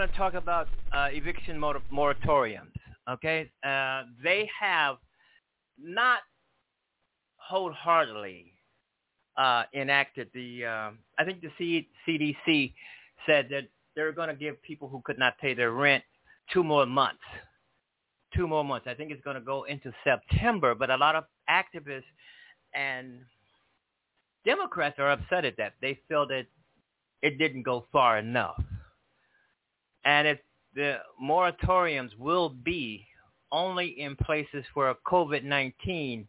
going to talk about uh, eviction mor- moratoriums. Okay, uh, they have not wholeheartedly uh, enacted the. Um, I think the C- CDC said that they're going to give people who could not pay their rent two more months. Two more months. I think it's going to go into September, but a lot of activists and Democrats are upset at that. They feel that it didn't go far enough. And if the moratoriums will be only in places where COVID-19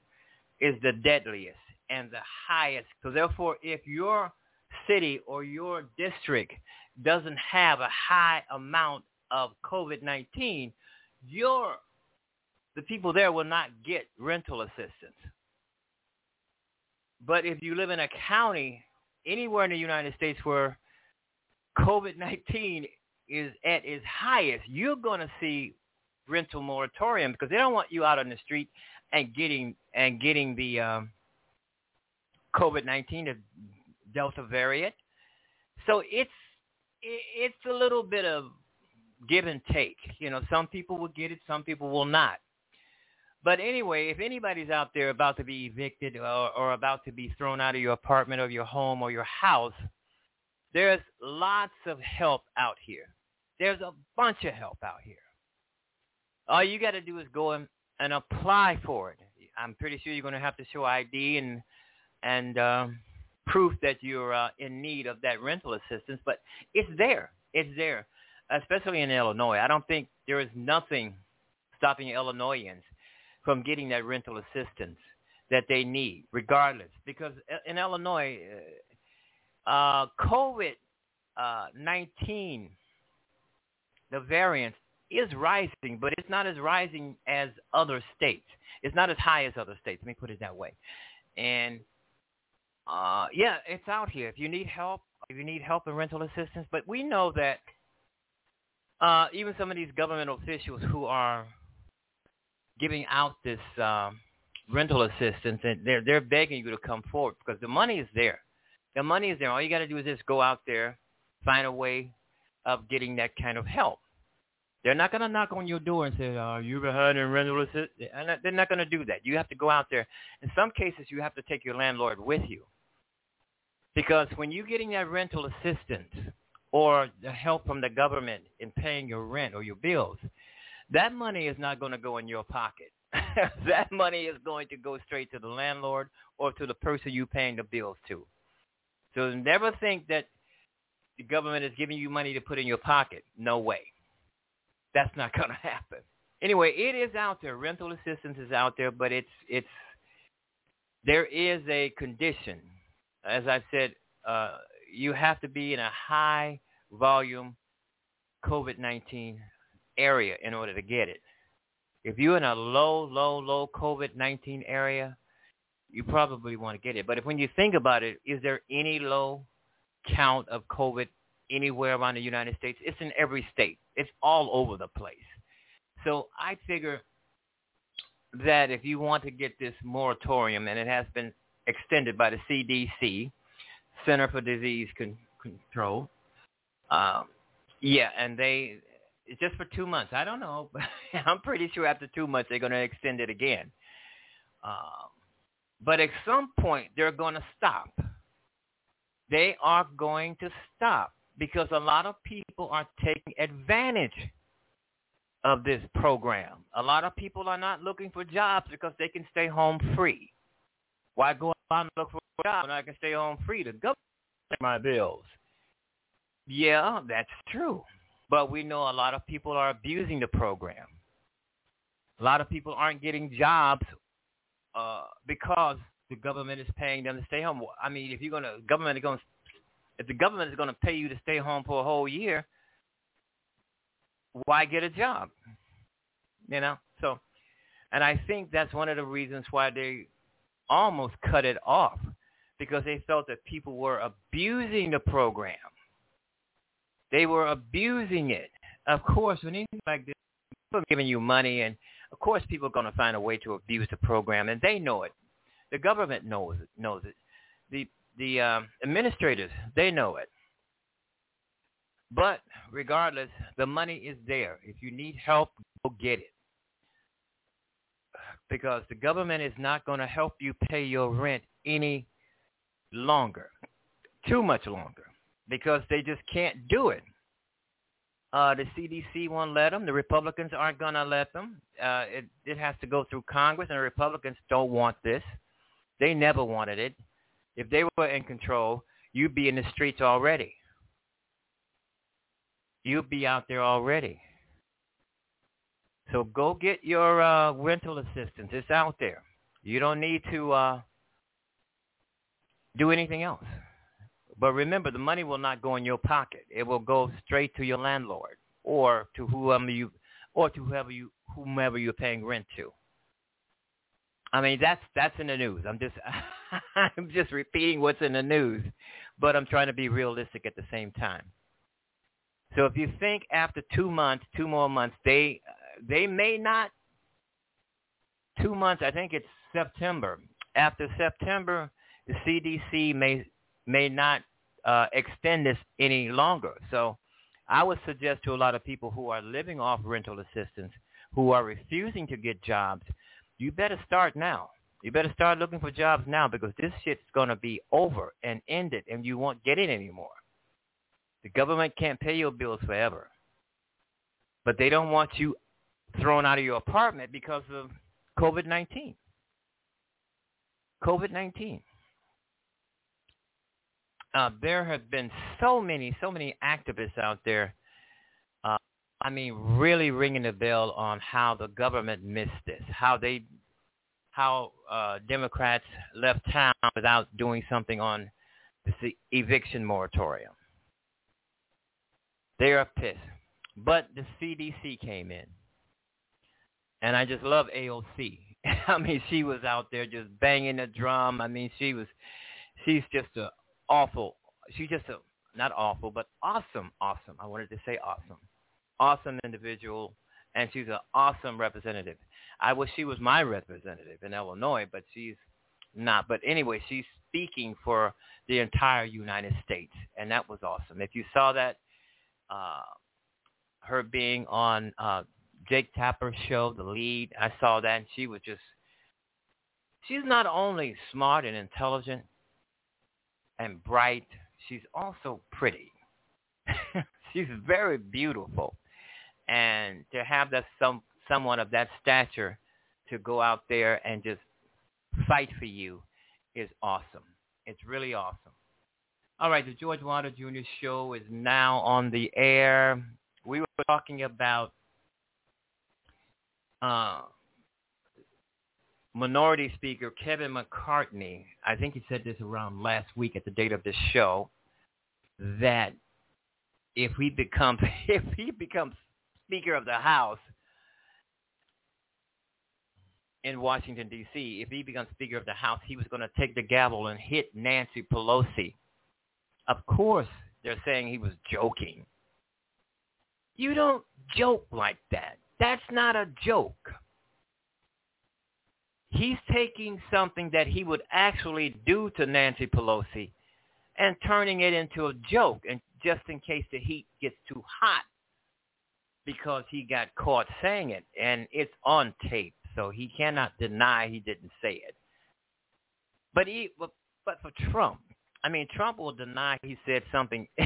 is the deadliest and the highest. So therefore, if your city or your district doesn't have a high amount of COVID-19, your the people there will not get rental assistance. But if you live in a county anywhere in the United States where COVID-19 is at its highest, you're going to see rental moratorium because they don't want you out on the street and getting and getting the um, COVID-19, the Delta variant. So it's it's a little bit of give and take. You know, some people will get it, some people will not. But anyway, if anybody's out there about to be evicted or, or about to be thrown out of your apartment or your home or your house, there's lots of help out here. There's a bunch of help out here. All you got to do is go and and apply for it. I'm pretty sure you're going to have to show ID and and um, proof that you're uh, in need of that rental assistance. But it's there. It's there, especially in Illinois. I don't think there is nothing stopping Illinoisans from getting that rental assistance that they need, regardless. Because in Illinois, uh, COVID uh, 19, the variance is rising, but it's not as rising as other states. It's not as high as other states. Let me put it that way. And uh, yeah, it's out here. If you need help, if you need help in rental assistance, but we know that uh, even some of these government officials who are giving out this um, rental assistance, and they're they're begging you to come forward because the money is there. The money is there. All you got to do is just go out there, find a way of getting that kind of help. They're not going to knock on your door and say, oh, "Are you behind in rental assistance?" They're not going to do that. You have to go out there. In some cases, you have to take your landlord with you, because when you're getting that rental assistance or the help from the government in paying your rent or your bills, that money is not going to go in your pocket. that money is going to go straight to the landlord or to the person you're paying the bills to. So never think that the government is giving you money to put in your pocket. No way. That's not going to happen. Anyway, it is out there. Rental assistance is out there, but it's it's there is a condition. As I said, uh, you have to be in a high volume COVID-19 area in order to get it. If you're in a low, low, low COVID-19 area, you probably want to get it. But if when you think about it, is there any low count of COVID anywhere around the United States? It's in every state. It's all over the place. So I figure that if you want to get this moratorium, and it has been extended by the CDC, Center for Disease Con- Control, um, yeah, and they it's just for two months. I don't know, but I'm pretty sure after two months they're going to extend it again. Um, but at some point they're going to stop. They are going to stop because a lot of people are taking advantage of this program. A lot of people are not looking for jobs because they can stay home free. Why go out and look for a job when I can stay home free? The government pay my bills. Yeah, that's true. But we know a lot of people are abusing the program. A lot of people aren't getting jobs uh, because the government is paying them to stay home. I mean, if you're gonna government is gonna if the government is gonna pay you to stay home for a whole year, why get a job? You know. So, and I think that's one of the reasons why they almost cut it off because they felt that people were abusing the program. They were abusing it. Of course, when anything like this, people are giving you money, and of course, people are going to find a way to abuse the program, and they know it. The government knows it. Knows it. The the um, administrators they know it. But regardless, the money is there. If you need help, go get it. Because the government is not going to help you pay your rent any longer, too much longer because they just can't do it. Uh, the CDC won't let them. The Republicans aren't going to let them. Uh, it, it has to go through Congress, and the Republicans don't want this. They never wanted it. If they were in control, you'd be in the streets already. You'd be out there already. So go get your uh, rental assistance. It's out there. You don't need to uh, do anything else. But remember, the money will not go in your pocket. It will go straight to your landlord or to whoever you or to whoever you whomever you're paying rent to. I mean, that's that's in the news. I'm just I'm just repeating what's in the news, but I'm trying to be realistic at the same time. So if you think after two months, two more months, they they may not. Two months, I think it's September. After September, the CDC may may not uh, extend this any longer. So I would suggest to a lot of people who are living off rental assistance, who are refusing to get jobs, you better start now. You better start looking for jobs now because this shit's going to be over and ended and you won't get it anymore. The government can't pay your bills forever. But they don't want you thrown out of your apartment because of COVID-19. COVID-19. Uh, there have been so many, so many activists out there. Uh, I mean, really ringing the bell on how the government missed this, how they, how uh, Democrats left town without doing something on the eviction moratorium. They are pissed, but the CDC came in, and I just love AOC. I mean, she was out there just banging the drum. I mean, she was, she's just a awful. She's just a not awful, but awesome, awesome. I wanted to say awesome, awesome individual, and she's an awesome representative. I wish she was my representative in Illinois, but she's not. But anyway, she's speaking for the entire United States, and that was awesome. If you saw that, uh, her being on uh, Jake Tapper's show, the lead, I saw that, and she was just. She's not only smart and intelligent, and bright. She's also pretty. She's very beautiful. And to have that some someone of that stature to go out there and just fight for you is awesome. It's really awesome. All right, the George Wilder Jr. show is now on the air. We were talking about uh, Minority Speaker Kevin McCartney, I think he said this around last week at the date of this show, that if he becomes if he becomes Speaker of the House in Washington D.C., if he becomes Speaker of the House, he was going to take the gavel and hit Nancy Pelosi. Of course, they're saying he was joking. You don't joke like that. That's not a joke he's taking something that he would actually do to Nancy Pelosi and turning it into a joke and just in case the heat gets too hot because he got caught saying it and it's on tape so he cannot deny he didn't say it but he but, but for Trump I mean Trump will deny he said something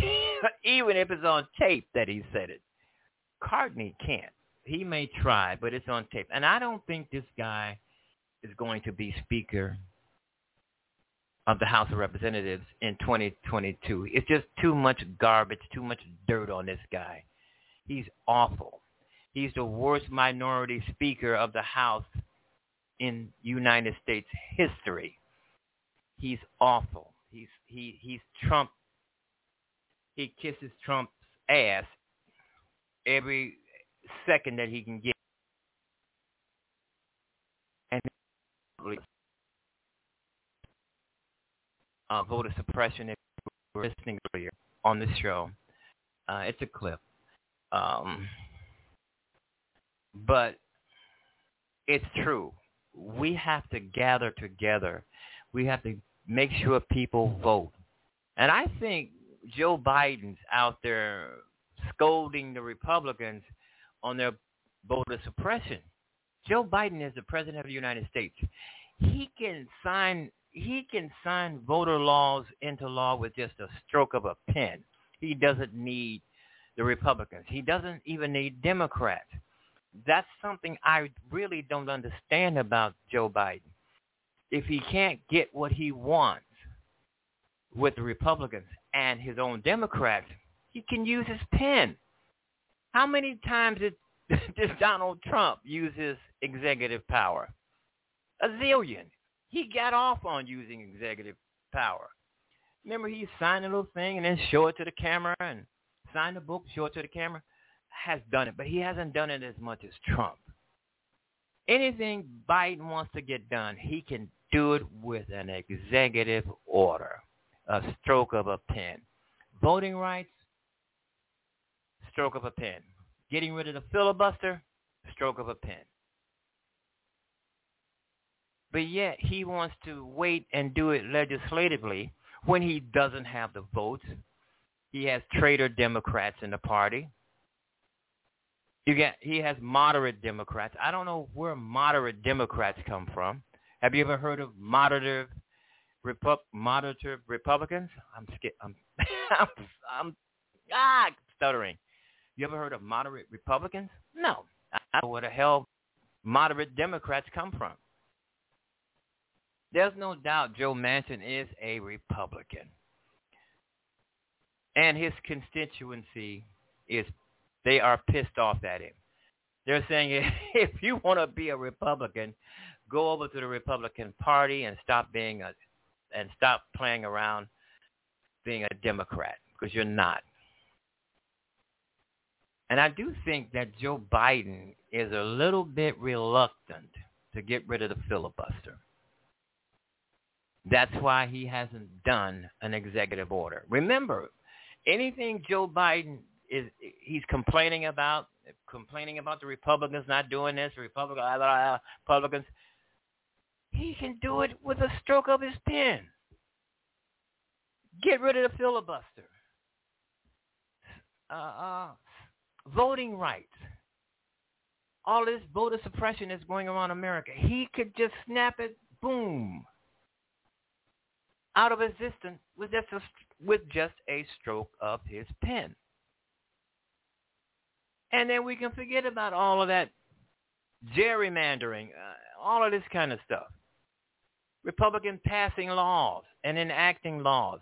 even if it's on tape that he said it Cartney can't he may try but it's on tape and I don't think this guy is going to be Speaker of the House of Representatives in 2022. It's just too much garbage, too much dirt on this guy. He's awful. He's the worst minority speaker of the House in United States history. He's awful. He's he he's Trump. He kisses Trump's ass every second that he can get. And uh, voter suppression if you were listening earlier on this show. Uh, it's a clip. Um, but it's true. We have to gather together. We have to make sure people vote. And I think Joe Biden's out there scolding the Republicans on their voter suppression. Joe Biden is the president of the United States. He can sign he can sign voter laws into law with just a stroke of a pen. He doesn't need the Republicans. He doesn't even need Democrats. That's something I really don't understand about Joe Biden. If he can't get what he wants with the Republicans and his own Democrats, he can use his pen. How many times did, does Donald Trump use his executive power? A zillion he got off on using executive power. Remember, he signed a little thing and then show it to the camera and sign a book, show it to the camera. Has done it, but he hasn't done it as much as Trump. Anything Biden wants to get done, he can do it with an executive order, a stroke of a pen. Voting rights, stroke of a pen. Getting rid of the filibuster, stroke of a pen. But yet he wants to wait and do it legislatively when he doesn't have the votes. He has traitor Democrats in the party. You get he has moderate Democrats. I don't know where moderate Democrats come from. Have you ever heard of moderate moderate Republicans? I'm skip. I'm, I'm I'm ah stuttering. You ever heard of moderate Republicans? No. I don't know what the hell moderate Democrats come from. There's no doubt Joe Manchin is a Republican. And his constituency is, they are pissed off at him. They're saying if you want to be a Republican, go over to the Republican Party and stop being a, and stop playing around being a Democrat because you're not. And I do think that Joe Biden is a little bit reluctant to get rid of the filibuster. That's why he hasn't done an executive order. Remember, anything Joe Biden is he's complaining about, complaining about the Republicans not doing this, Republicans, Republicans, he can do it with a stroke of his pen. Get rid of the filibuster. Uh, uh, voting rights. All this voter suppression is going around America. He could just snap it, boom, out of existence with just a, with just a stroke of his pen. And then we can forget about all of that gerrymandering, uh, all of this kind of stuff. Republicans passing laws and enacting laws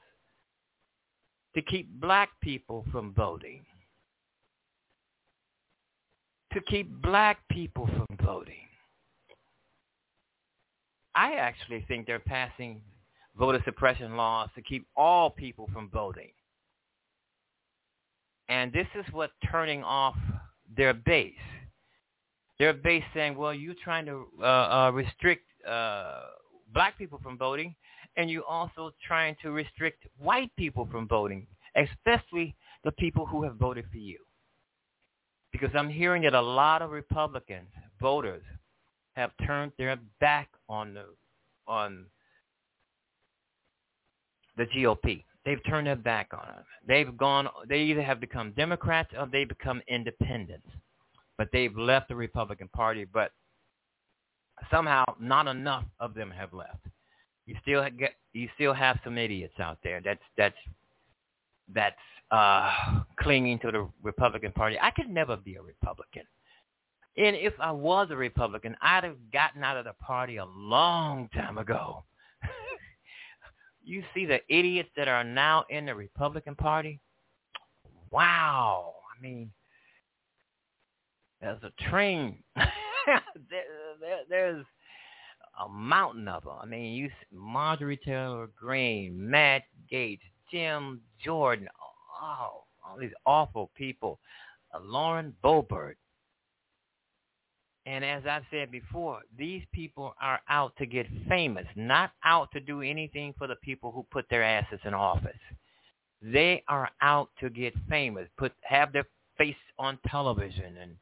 to keep black people from voting to keep black people from voting. I actually think they're passing voter suppression laws to keep all people from voting. And this is what turning off their base. Their base saying, well, you're trying to uh, uh, restrict uh, black people from voting, and you're also trying to restrict white people from voting, especially the people who have voted for you because I'm hearing that a lot of Republicans voters have turned their back on the on the GOP. They've turned their back on it. They've gone. They either have become Democrats or they become independents, but they've left the Republican Party. But somehow, not enough of them have left. You still get. You still have some idiots out there. That's that's that's uh, clinging to the Republican Party. I could never be a Republican. And if I was a Republican, I'd have gotten out of the party a long time ago. You see the idiots that are now in the Republican Party? Wow. I mean, there's a train. there, there, there's a mountain of them. I mean, you Marjorie Taylor Greene, Matt Gaetz, Jim Jordan, oh, all these awful people. Uh, Lauren Boebert. And as I've said before, these people are out to get famous, not out to do anything for the people who put their asses in office. They are out to get famous, put have their face on television and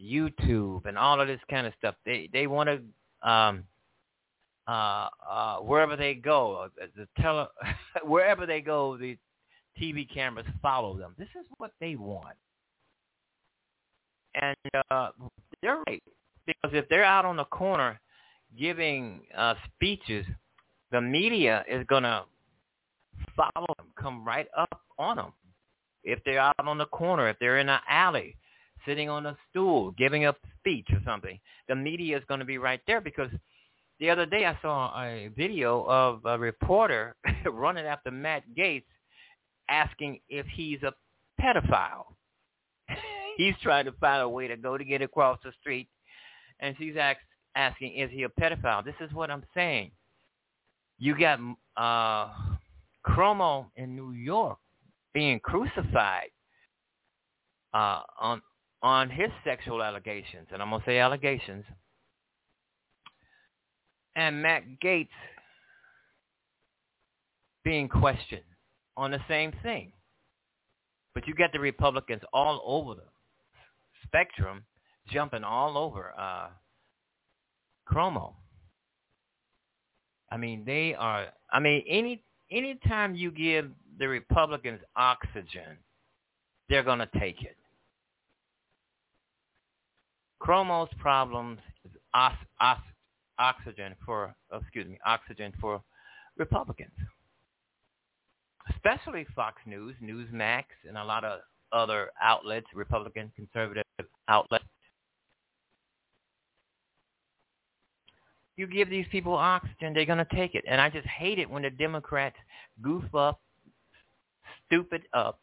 YouTube and all of this kind of stuff. They they want to um, uh, uh, wherever they go, uh, the tele, wherever they go, the TV cameras follow them. This is what they want. And uh, they're right. Because if they're out on the corner giving uh, speeches, the media is going to follow them, come right up on them. If they're out on the corner, if they're in an alley, sitting on a stool, giving a speech or something, the media is going to be right there because the other day I saw a video of a reporter running after Matt Gaetz asking if he's a pedophile. he's trying to find a way to go to get across the street, and she's ask, asking, is he a pedophile? This is what I'm saying. You got uh, Cuomo in New York being crucified uh, on on his sexual allegations, and I'm gonna say allegations. And Matt Gaetz being questioned on the same thing. But you get the Republicans all over the spectrum, jumping all over uh, Cuomo. I mean, they are. I mean, any anytime you give the Republicans oxygen, they're going to take it. Cuomo's problems is os, os, oxygen for, excuse me, oxygen for Republicans especially Fox News, Newsmax, and a lot of other outlets, Republican, conservative outlets. You give these people oxygen, they're going to take it. And I just hate it when the Democrats goof up, stupid up,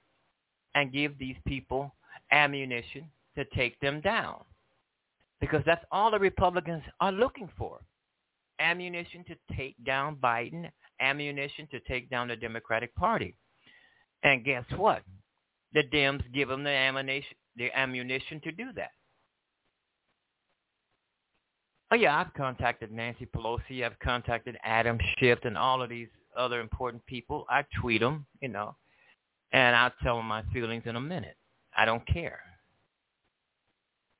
and give these people ammunition to take them down. Because that's all the Republicans are looking for. Ammunition to take down Biden, ammunition to take down the Democratic Party. And guess what? The Dems give them the ammunition, the ammunition to do that. Oh yeah, I've contacted Nancy Pelosi. I've contacted Adam Schiff and all of these other important people. I tweet them, you know, and I'll tell them my feelings in a minute. I don't care,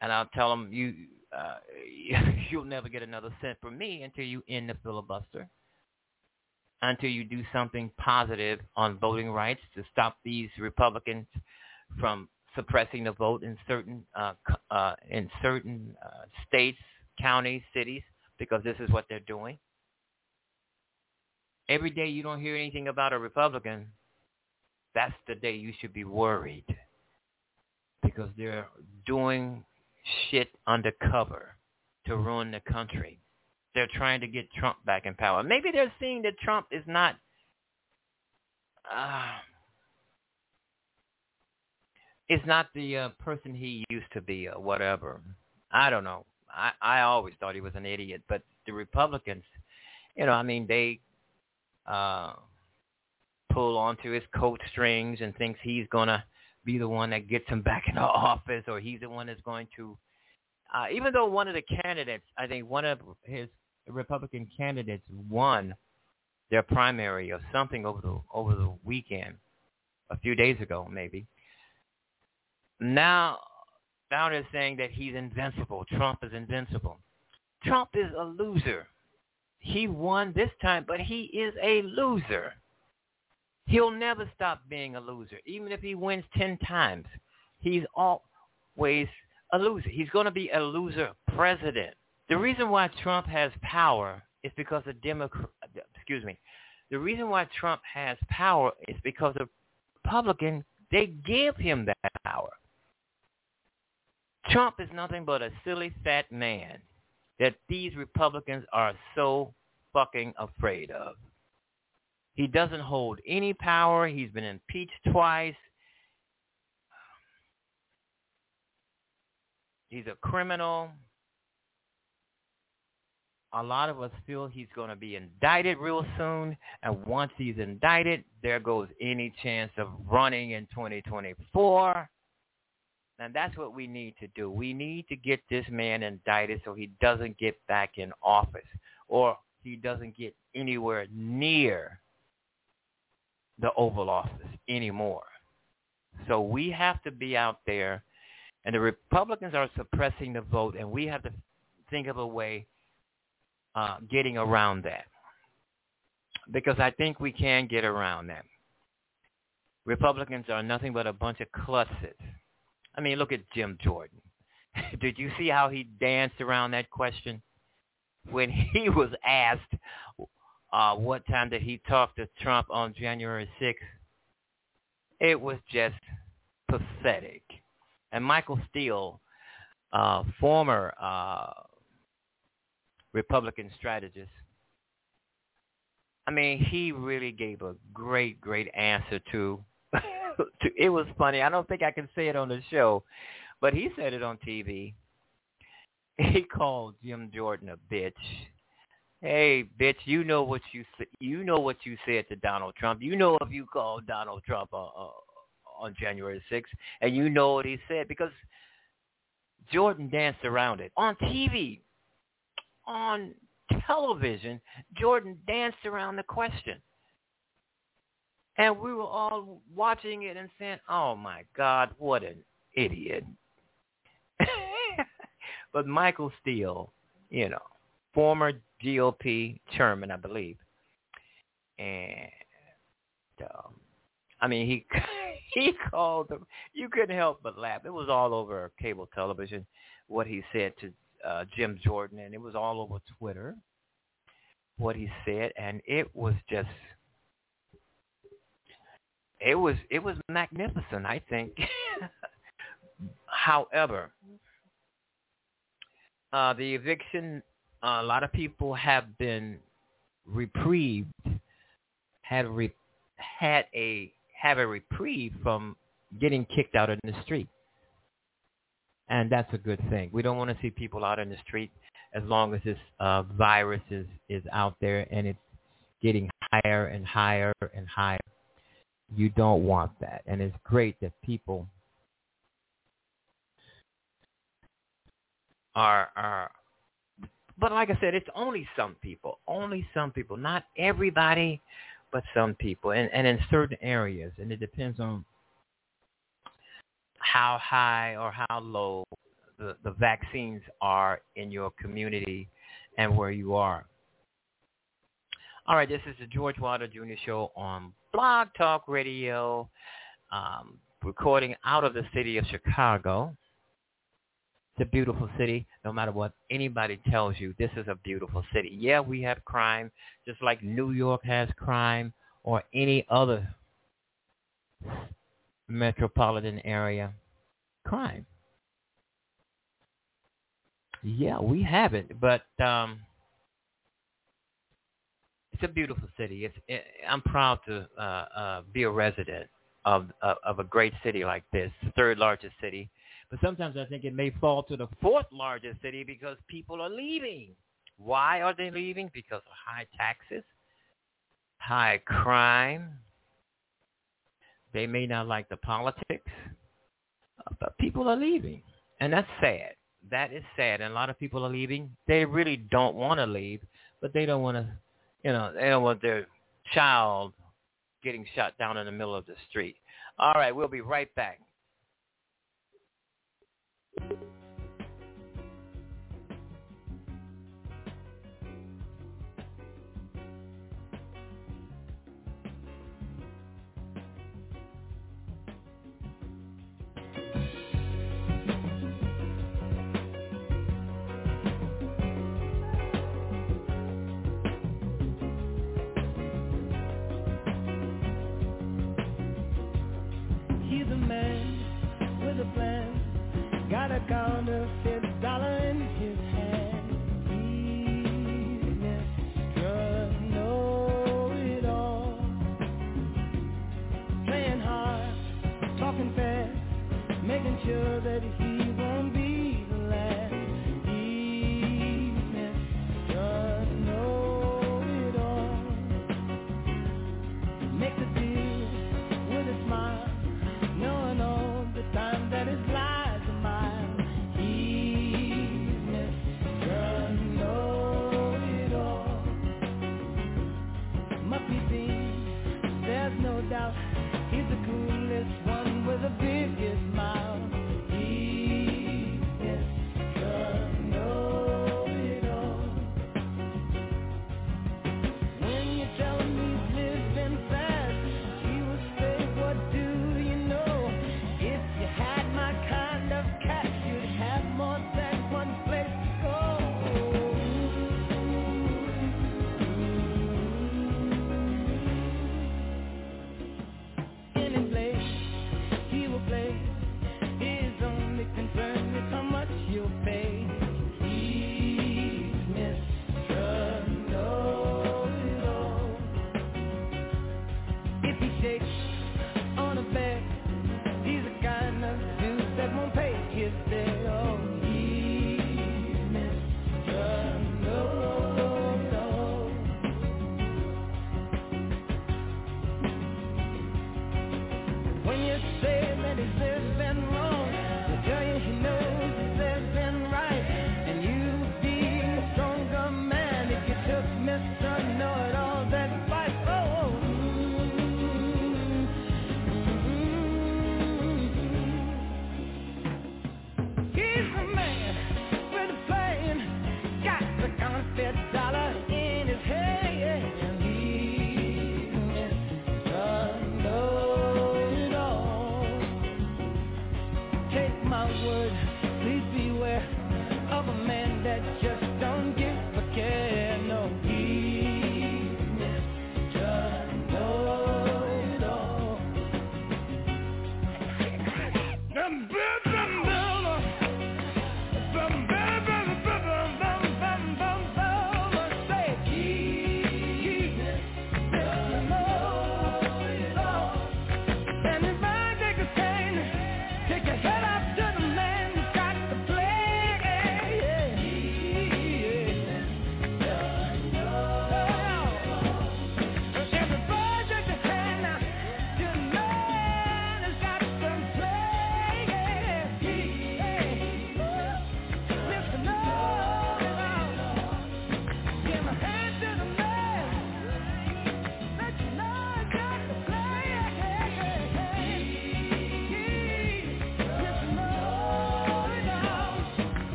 and I'll tell them you uh, you'll never get another cent from me until you end the filibuster, until you do something positive on voting rights to stop these Republicans from suppressing the vote in certain uh, uh, in certain uh, states counties, cities, because this is what they're doing. Every day you don't hear anything about a Republican, that's the day you should be worried because they're doing shit undercover to ruin the country. They're trying to get Trump back in power. Maybe they're seeing that Trump is not uh, is not the uh, person he used to be or whatever. I don't know. I, I always thought he was an idiot, but the Republicans, you know, I mean, they uh, pull onto his coat strings and thinks he's gonna be the one that gets him back in the office, or he's the one that's going to. Uh, even though one of the candidates, I think one of his Republican candidates won their primary or something over the over the weekend, a few days ago maybe. Now now they're saying that he's invincible. Trump is invincible. Trump is a loser. He won this time, but he is a loser. He'll never stop being a loser. Even if he wins 10 times, he's always a loser. He's going to be a loser president. The reason why Trump has power is because the Democrat, excuse me, the reason why Trump has power is because the Republican, they give him that power. Trump is nothing but a silly fat man that these Republicans are so fucking afraid of. He doesn't hold any power. He's been impeached twice. He's a criminal. A lot of us feel he's going to be indicted real soon. And once he's indicted, there goes any chance of running in 2024. And that's what we need to do. We need to get this man indicted so he doesn't get back in office or he doesn't get anywhere near the Oval Office anymore. So we have to be out there, and the Republicans are suppressing the vote, and we have to think of a way uh, getting around that. Because I think we can get around that. Republicans are nothing but a bunch of klutzes I mean, look at Jim Jordan. Did you see how he danced around that question when he was asked uh, what time did he talk to Trump on January 6th? It was just pathetic. And Michael Steele, uh, former uh, Republican strategist, I mean, he really gave a great, great answer to to. it was funny. I don't think I can say it on the show, but he said it on TV. He called Jim Jordan a bitch. Hey, bitch, you know what you you know what you said to Donald Trump. You know if you called Donald Trump uh, uh, on January 6th, and you know what he said because Jordan danced around it on TV, on television. Jordan danced around the question. And we were all watching it and saying, oh my God, what an idiot. but Michael Steele, you know, former GOP chairman, I believe. And um, I mean, he he called them. You couldn't help but laugh. It was all over cable television what he said to uh, Jim Jordan, and it was all over Twitter what he said, and it was just it was it was magnificent, I think. However, uh, the eviction a lot of people have been reprieved, had re- had a have a reprieve from getting kicked out in the street. And that's a good thing. We don't want to see people out in the street as long as this uh, virus is, is out there and it's getting higher and higher and higher. You don't want that. And it's great that people are, are but like I said, it's only some people, only some people, not everybody, but some people, and, and in certain areas, and it depends on how high or how low the, the vaccines are in your community and where you are. All right, this is the George Wilder Jr. Show on Blog Talk Radio, um, recording out of the city of Chicago. It's a beautiful city. No matter what anybody tells you, this is a beautiful city. Yeah, we have crime, just like New York has crime or any other metropolitan area crime. Yeah, we have it, but um, it's a beautiful city. It's it, I'm proud to uh, uh, be a resident of, of of a great city like this, the third largest city. But sometimes I think it may fall to the fourth largest city because people are leaving. Why are they leaving? Because of high taxes, high crime. They may not like the politics, but people are leaving, and that's sad. That is sad, and a lot of people are leaving. They really don't want to leave, but they don't want to you know, they don't want their child getting shot down in the middle of the street. All right, we'll be right back.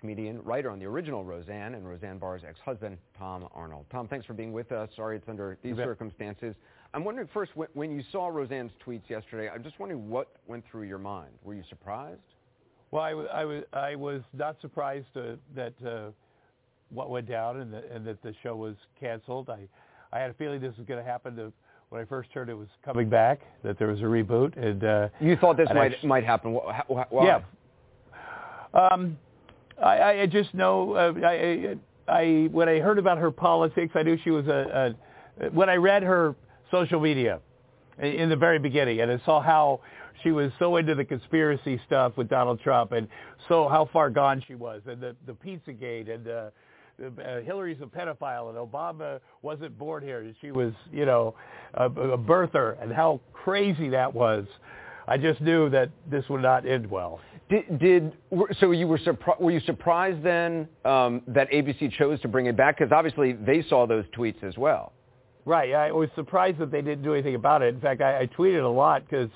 Comedian, writer on the original Roseanne and Roseanne Barr's ex-husband, Tom Arnold. Tom, thanks for being with us. Sorry it's under these circumstances. I'm wondering first, when you saw Roseanne's tweets yesterday, I'm just wondering what went through your mind. Were you surprised? Well, I, I, was, I was not surprised uh, that uh, what went down and, the, and, that the show was canceled. I, I had a feeling this was going to happen to when I first heard it was coming back, that there was a reboot. And uh, you thought this might I, might happen? Why? Yeah. Um, I, I just know. Uh, I, I when I heard about her politics, I knew she was a, a. When I read her social media in the very beginning, and I saw how she was so into the conspiracy stuff with Donald Trump, and so how far gone she was, and the the Pizzagate, and uh, uh, Hillary's a pedophile, and Obama wasn't born here, she was, you know, a, a birther, and how crazy that was. I just knew that this would not end well. Did, did so? You were surprised? Were you surprised then um, that ABC chose to bring it back? Because obviously they saw those tweets as well. Right. I was surprised that they didn't do anything about it. In fact, I, I tweeted a lot because,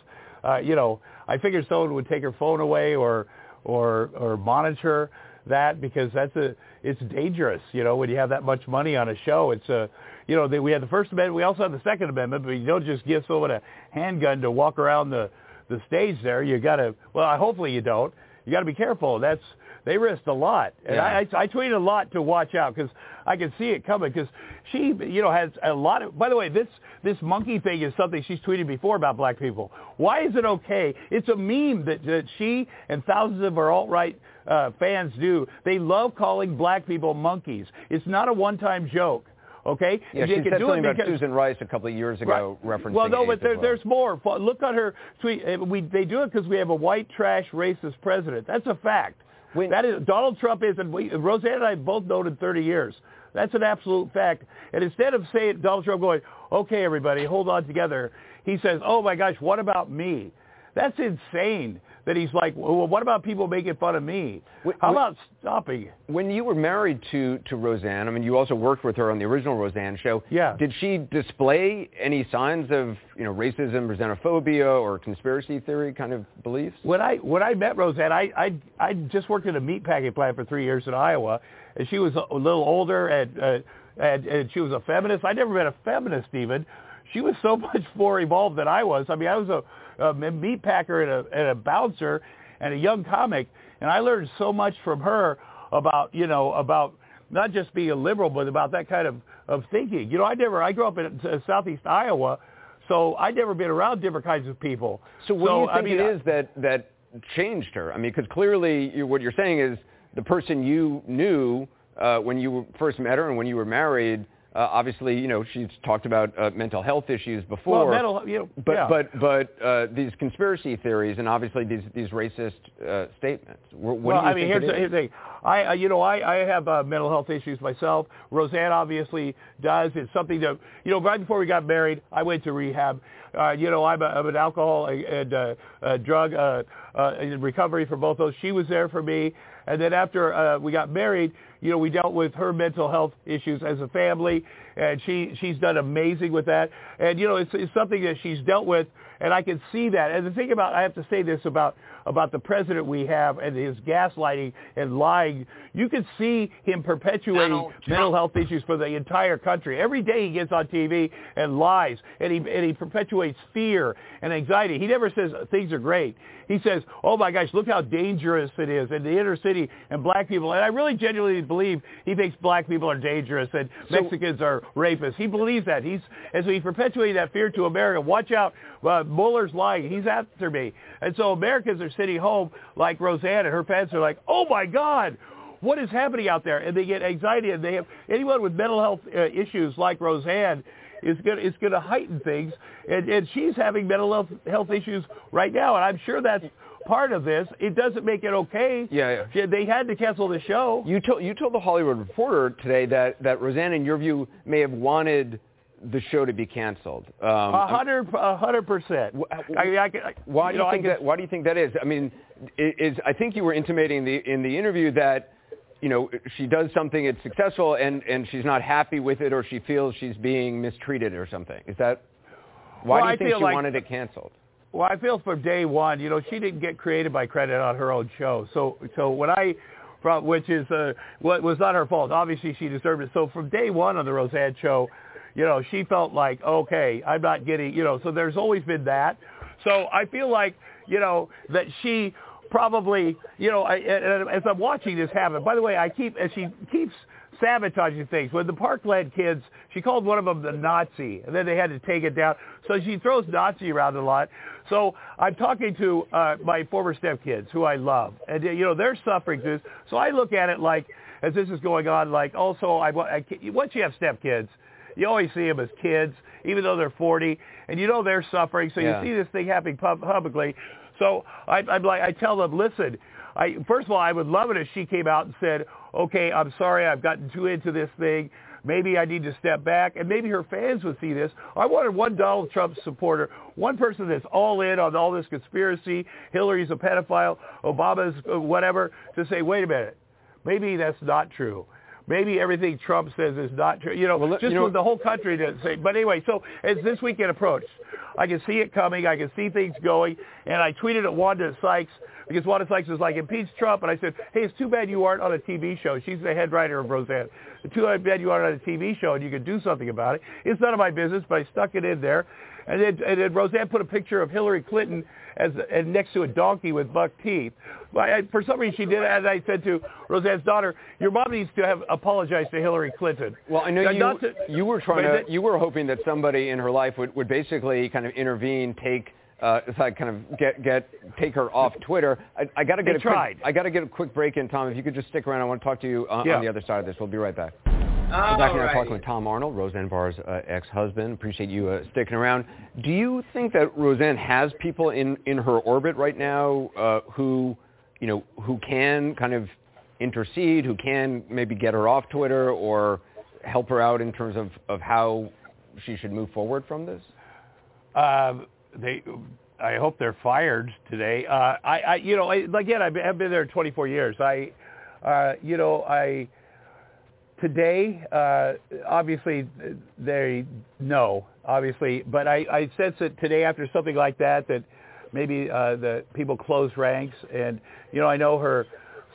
uh, you know, I figured someone would take her phone away or or or monitor that because that's a it's dangerous. You know, when you have that much money on a show, it's a you know they, we had the First Amendment, we also have the Second Amendment, but you don't just give someone a handgun to walk around the the stage there. You got to well, hopefully you don't. You got to be careful. That's they risked a lot, and yeah. I, I, I tweeted a lot to watch out because I can see it coming. Because she, you know, has a lot of. By the way, this this monkey thing is something she's tweeted before about black people. Why is it okay? It's a meme that, that she and thousands of her alt right uh, fans do. They love calling black people monkeys. It's not a one time joke. Okay, yeah, she said something about Susan Rice a couple of years ago, right. referencing. Well, no, but there, well. there's more. Look at her tweet. Eh, we they do it because we have a white trash racist president. That's a fact. When, that is Donald Trump is, and we, Roseanne and I both noted 30 years. That's an absolute fact. And instead of saying Donald Trump going, "Okay, everybody, hold on together," he says, "Oh my gosh, what about me?" That's insane that he's like, well, what about people making fun of me? How about stopping? When you were married to, to Roseanne, I mean, you also worked with her on the original Roseanne show. Yeah. Did she display any signs of, you know, racism or xenophobia or conspiracy theory kind of beliefs? When I when I met Roseanne, I I I just worked at a meatpacking plant for three years in Iowa, and she was a little older and. Uh, and, and she was a feminist. I never met a feminist even. She was so much more evolved than I was. I mean, I was a a meat packer and a, and a bouncer and a young comic, and I learned so much from her about you know about not just being a liberal, but about that kind of of thinking. You know, I never I grew up in uh, southeast Iowa, so I'd never been around different kinds of people. So what so, do you think I mean, it is that that changed her? I mean, because clearly you, what you're saying is the person you knew uh, when you first met her and when you were married uh, obviously, you know, she's talked about uh, mental health issues before. Well, mental, you know, but yeah. but but uh, these conspiracy theories and obviously these these racist uh, statements. What well, do you I mean, here's, the, here's the thing. I, uh, you know, I, I have uh, mental health issues myself. Roseanne obviously does. It's something that, you know, right before we got married, I went to rehab. Uh, you know, I'm, a, I'm an alcohol and uh, uh, drug uh, uh, recovery for both of those. She was there for me. And then after uh, we got married, you know, we dealt with her mental health issues as a family, and she she's done amazing with that. And you know, it's, it's something that she's dealt with, and I can see that. And the thing about I have to say this about about the president we have and his gaslighting and lying. You can see him perpetuating mental health issues for the entire country. Every day he gets on TV and lies, and he and he perpetuates fear and anxiety. He never says things are great. He says, "Oh my gosh, look how dangerous it is in the inner city and black people." And I really genuinely believe he thinks black people are dangerous and so, Mexicans are rapists. He believes that. He's as he perpetuates that fear to America. Watch out, uh, Mueller's lying. He's after me. And so Americans are sitting home like Roseanne and her fans are like, "Oh my God." What is happening out there? And they get anxiety, and they have anyone with mental health uh, issues like Roseanne is going to, is going to heighten things. And, and she's having mental health, health issues right now, and I'm sure that's part of this. It doesn't make it okay. Yeah, yeah. They had to cancel the show. You told you told the Hollywood Reporter today that that Roseanne, in your view, may have wanted the show to be canceled. Um, a hundred, a hundred percent. Why do you, think that? Why do you think that is? I mean, is I think you were intimating in the in the interview that you know, she does something, it's successful, and, and she's not happy with it, or she feels she's being mistreated or something. Is that why well, do you think she like, wanted it canceled? Well, I feel from day one, you know, she didn't get created by credit on her own show. So, so when I from, which is uh, what was not her fault. Obviously, she deserved it. So from day one on the Roseanne show, you know, she felt like, okay, I'm not getting, you know. So there's always been that. So I feel like, you know, that she probably, you know, I, as I'm watching this happen. By the way, I keep as she keeps sabotaging things. When the Parkland kids, she called one of them the Nazi, and then they had to take it down. So she throws Nazi around a lot. So I'm talking to uh, my former stepkids, who I love, and you know they're suffering through this. So I look at it like, as this is going on, like also I, I once you have stepkids, you always see them as kids, even though they're 40, and you know they're suffering. So Yeah. you see this thing happening pub- publicly. So I, I'm like, I tell them, listen. I, first of all, I would love it if she came out and said, okay, I'm sorry, I've gotten too into this thing. Maybe I need to step back, and maybe her fans would see this. I wanted one Donald Trump supporter, one person that's all in on all this conspiracy. Hillary's a pedophile, Obama's uh, whatever, to say, wait a minute, maybe that's not true. Maybe everything Trump says is not true. You know, Well, just you know- the whole country doesn't say. But anyway, so as this weekend approached, I can see it coming. I can see things going. And I tweeted at Wanda Sykes because Wanda Sykes was like, impeach Trump. And I said, hey, it's too bad you aren't on a TV show. She's the head writer of Roseanne. It's too bad you aren't on a TV show and you could do something about it. It's none of my business, but I stuck it in there. And then, and then Roseanne put a picture of Hillary Clinton as and next to a donkey with buck teeth. I, for some reason, she did. As I said to Roseanne's daughter, your mom needs to have apologized to Hillary Clinton. Well, I know Now, you, not to- you were trying to, that- you were hoping that somebody in her life would, would basically kind of intervene, take, uh, it's like kind of get, get, take her off Twitter. I, I got to get They a quick, tried. I got to get a quick break in, Tom. If you could just stick around, I want to talk to you uh, Yeah. on the other side of this. We'll be right back. All We're right. talking with Tom Arnold, Roseanne Barr's uh, ex-husband. Appreciate you uh, sticking around. Do you think that Roseanne has people in, in her orbit right now uh, who, you know, who can kind of intercede, who can maybe get her off Twitter or help her out in terms of, of how she should move forward from this? Um, they, I hope they're fired today. Uh, I, I, you know, I, again, I've been, I've been there 24 years. I, uh, you know, I today, uh, obviously, they no, obviously, but I, I sense that today, after something like that, that maybe uh, the people close ranks, and you know, I know her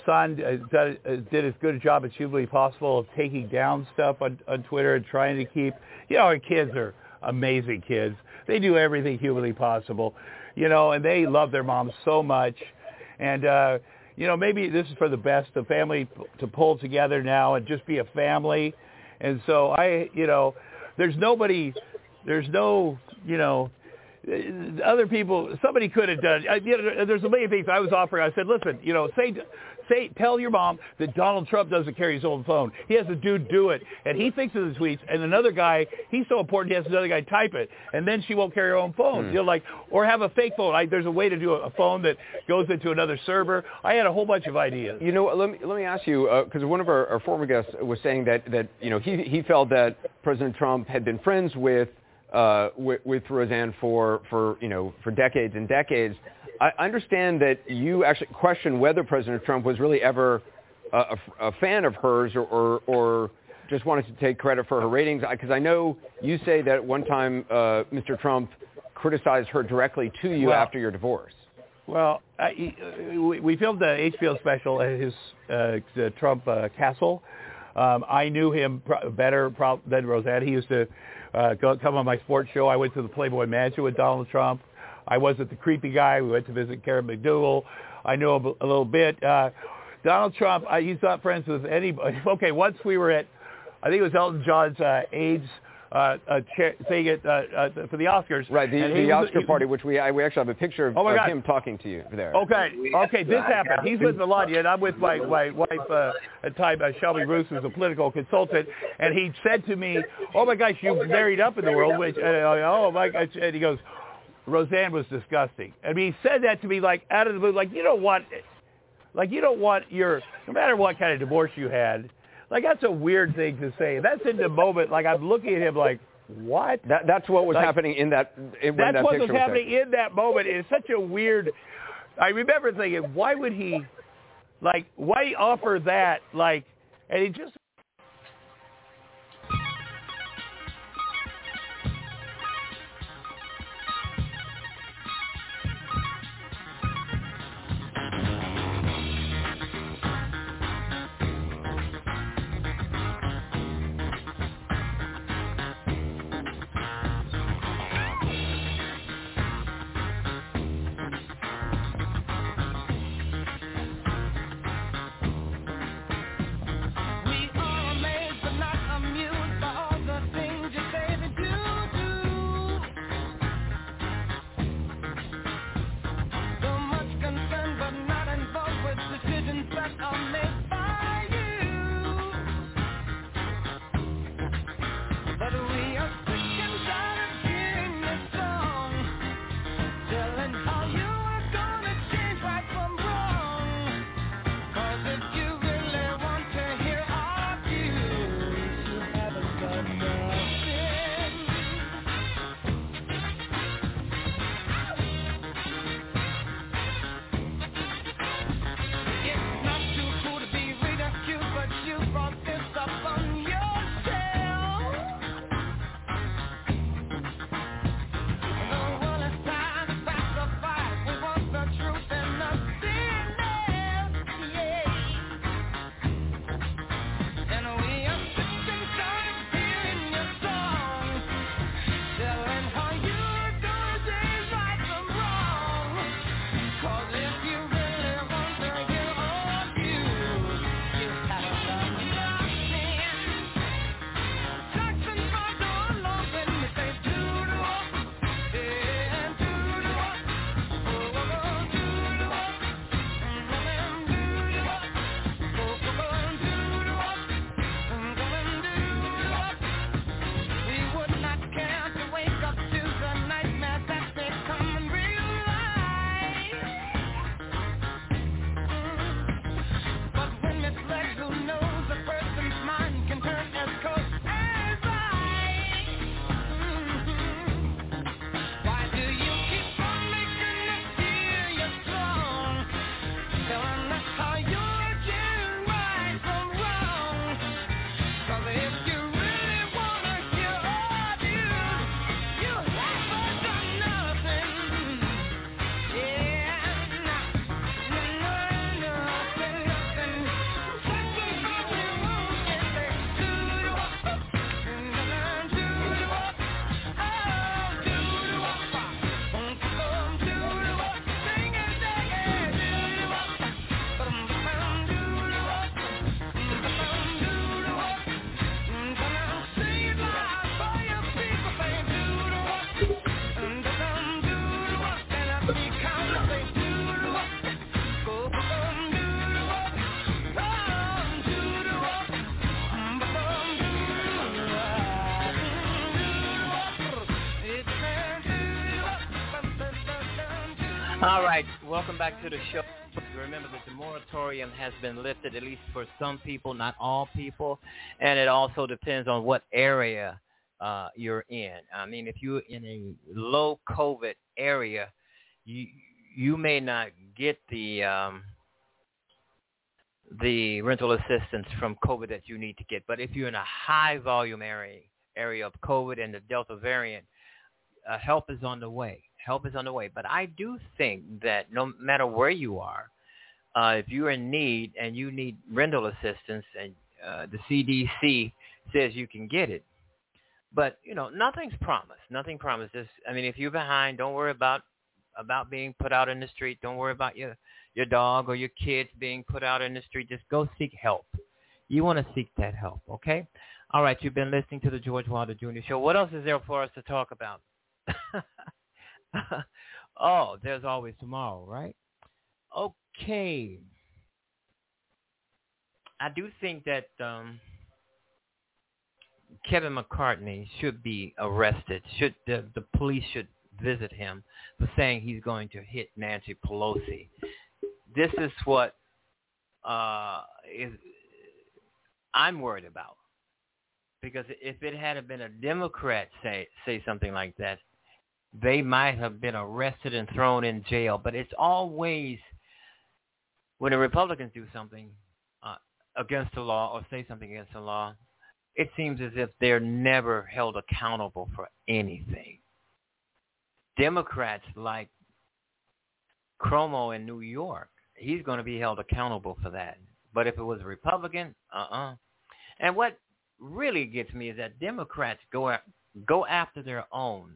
son uh, did, uh, did as good a job as humanly possible of taking down stuff on, on Twitter and trying to keep, you know, our kids are amazing kids. They do everything humanly possible, you know, and they love their mom so much. And, uh, you know, maybe this is for the best, the family to pull together now and just be a family. And so I, you know, there's nobody, there's no, you know, other people, somebody could have done. I, you know, there's a million things I was offering. I said, listen, you know, say, say, tell your mom that Donald Trump doesn't carry his own phone. He has a dude do it, and he thinks of the tweets. And another guy, he's so important, he has another guy type it, and then she won't carry her own phone. Hmm. You know, like, or have a fake phone. I, there's a way to do a, a phone that goes into another server. I had a whole bunch of ideas. You know, let me let me ask you because one of our, our former guests was saying that that you know he he felt that President Trump had been friends with uh, with, with Roseanne for for you know for decades and decades. I understand that you actually question whether President Trump was really ever a, a, a fan of hers or, or or just wanted to take credit for her ratings because I know you say that one time uh, Mr. Trump criticized her directly to you Well, after your divorce. Well, I, we, we filmed the HBO special at his uh, the Trump uh, castle. Um, I knew him pro- better pro- than Roseanne. He used to uh, go, come on my sports show. I went to the Playboy Mansion with Donald Trump. I wasn't the creepy guy. We went to visit Karen McDougal. I knew him a, little bit. Uh, Donald Trump, I, he's not friends with anybody. Okay, once we were at, I think it was Elton John's uh, AIDS uh, uh, chair, thing at, uh, uh, for the Oscars. Right, the, the was- Oscar he- party, which we I, we actually have a picture of, Oh of him talking to you there. Okay, okay, this happened. He's with Melania, and I'm with my, my wife uh, at the time, uh, Shelby Roos, who's a political consultant, and he said to me, oh my gosh, you've married up in the world, which, uh, oh my gosh, and he goes, Roseanne was disgusting. I mean, he said that to me like out of the blue, like you don't want, like you don't want your, no matter what kind of divorce you had, like that's a weird thing to say. That's in the moment, like I'm looking at him like, what? That, that's what was Like, happening in that in, That's that what was was happening taken. in that moment. It's such a weird. I remember thinking, why would he, like, why offer that? Like, and he just. Welcome back to the show. Remember that the moratorium has been lifted, at least for some people, not all people, and it also depends on what area uh, you're in. I mean, if you're in a low COVID area, you you may not get the um, the rental assistance from COVID that you need to get. But if you're in a high volume area area of COVID and the Delta variant, uh, help is on the way. Help is on the way. But I do think that no matter where you are, uh, if you're in need and you need rental assistance, and uh, the CDC says you can get it, but you know nothing's promised. Nothing promises. I mean, if you're behind, don't worry about about being put out in the street. Don't worry about your your dog or your kids being put out in the street. Just go seek help. You want to seek that help, okay? All right, you've been listening to the George Wilder Jr. Show. What else is there for us to talk about? oh, there's always tomorrow, right? Okay. I do think that um, Kevin McCarthy should be arrested. Should the, the police should visit him for saying he's going to hit Nancy Pelosi. This is what uh, is I'm worried about because if it had been a Democrat say say something like that, they might have been arrested and thrown in jail. But it's always when the Republicans do something uh, against the law or say something against the law, it seems as if they're never held accountable for anything. Democrats like Cuomo in New York, he's going to be held accountable for that. But if it was a Republican, uh-uh. And what really gets me is that Democrats go go after their own.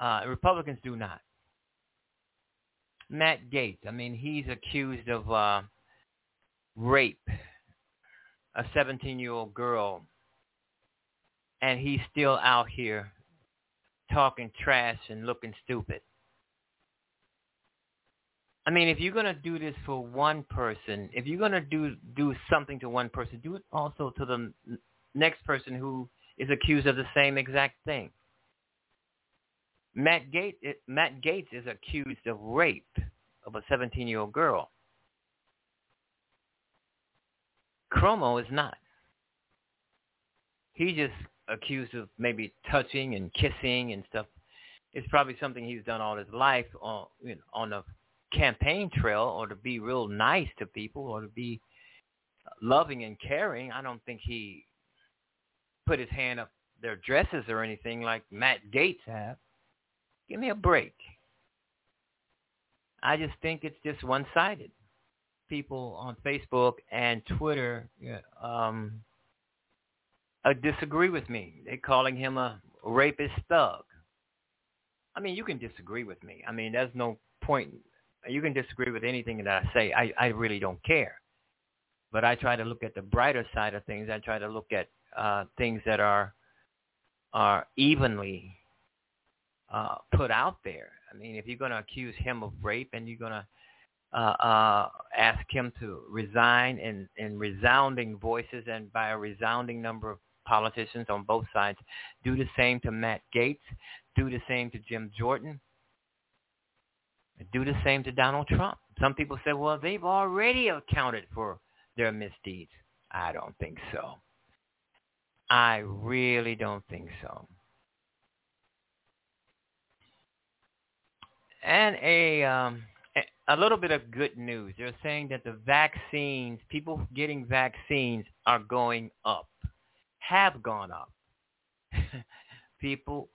Uh, Republicans do not. Matt Gaetz, I mean, he's accused of uh, rape, a 17-year-old girl, and he's still out here talking trash and looking stupid. I mean, if you're to do this for one person, if you're to do do something to one person, do it also to the next person who is accused of the same exact thing. Matt Gaetz, Matt Gaetz is accused of rape of a 17-year-old girl. Cuomo is not. He's just accused of maybe touching and kissing and stuff. It's probably something he's done all his life on you know, on the campaign trail, or to be real nice to people, or to be loving and caring. I don't think he put his hand up their dresses or anything like Matt Gaetz have. Give me a break. I just think it's just one-sided. People on Facebook and Twitter um, uh, disagree with me. They're calling him a rapist thug. I mean, you can disagree with me. I mean, there's no point. You can disagree with anything that I say. I, I really don't care. But I try to look at the brighter side of things. I try to look at uh, things that are are evenly uh, put out there. I mean, if you're going to accuse him of rape and you're going to uh, uh, ask him to resign in, in resounding voices and by a resounding number of politicians on both sides do the same to Matt Gaetz, do the same to Jim Jordan, do the same to Donald Trump. Some people say, well, they've already accounted for their misdeeds. I don't think so. I really don't think so. And a um, a little bit of good news. They're saying that the vaccines, people getting vaccines, are going up have gone up. People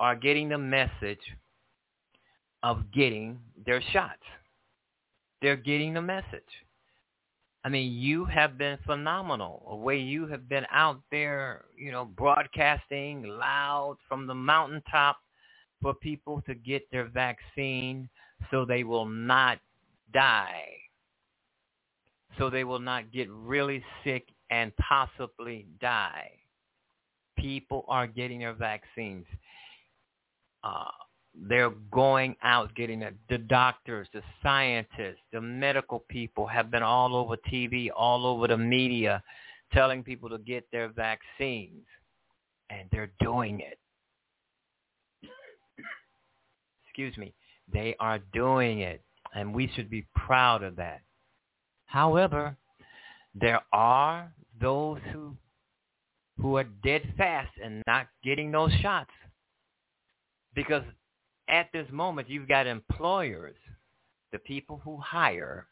are getting the message of getting their shots. They're getting the message. I mean, you have been phenomenal. The way you have been out there, you know, broadcasting loud from the mountaintop for people to get their vaccine so they will not die. So they will not get really sick and possibly die. People are getting their vaccines. Uh, they're going out getting it. The doctors, the scientists, the medical people have been all over TV, all over the media, telling people to get their vaccines, and they're doing it. Excuse me. They are doing it, and we should be proud of that. However, there are those who who are dead fast and not getting those shots. Because at this moment, you've got employers, the people who hire,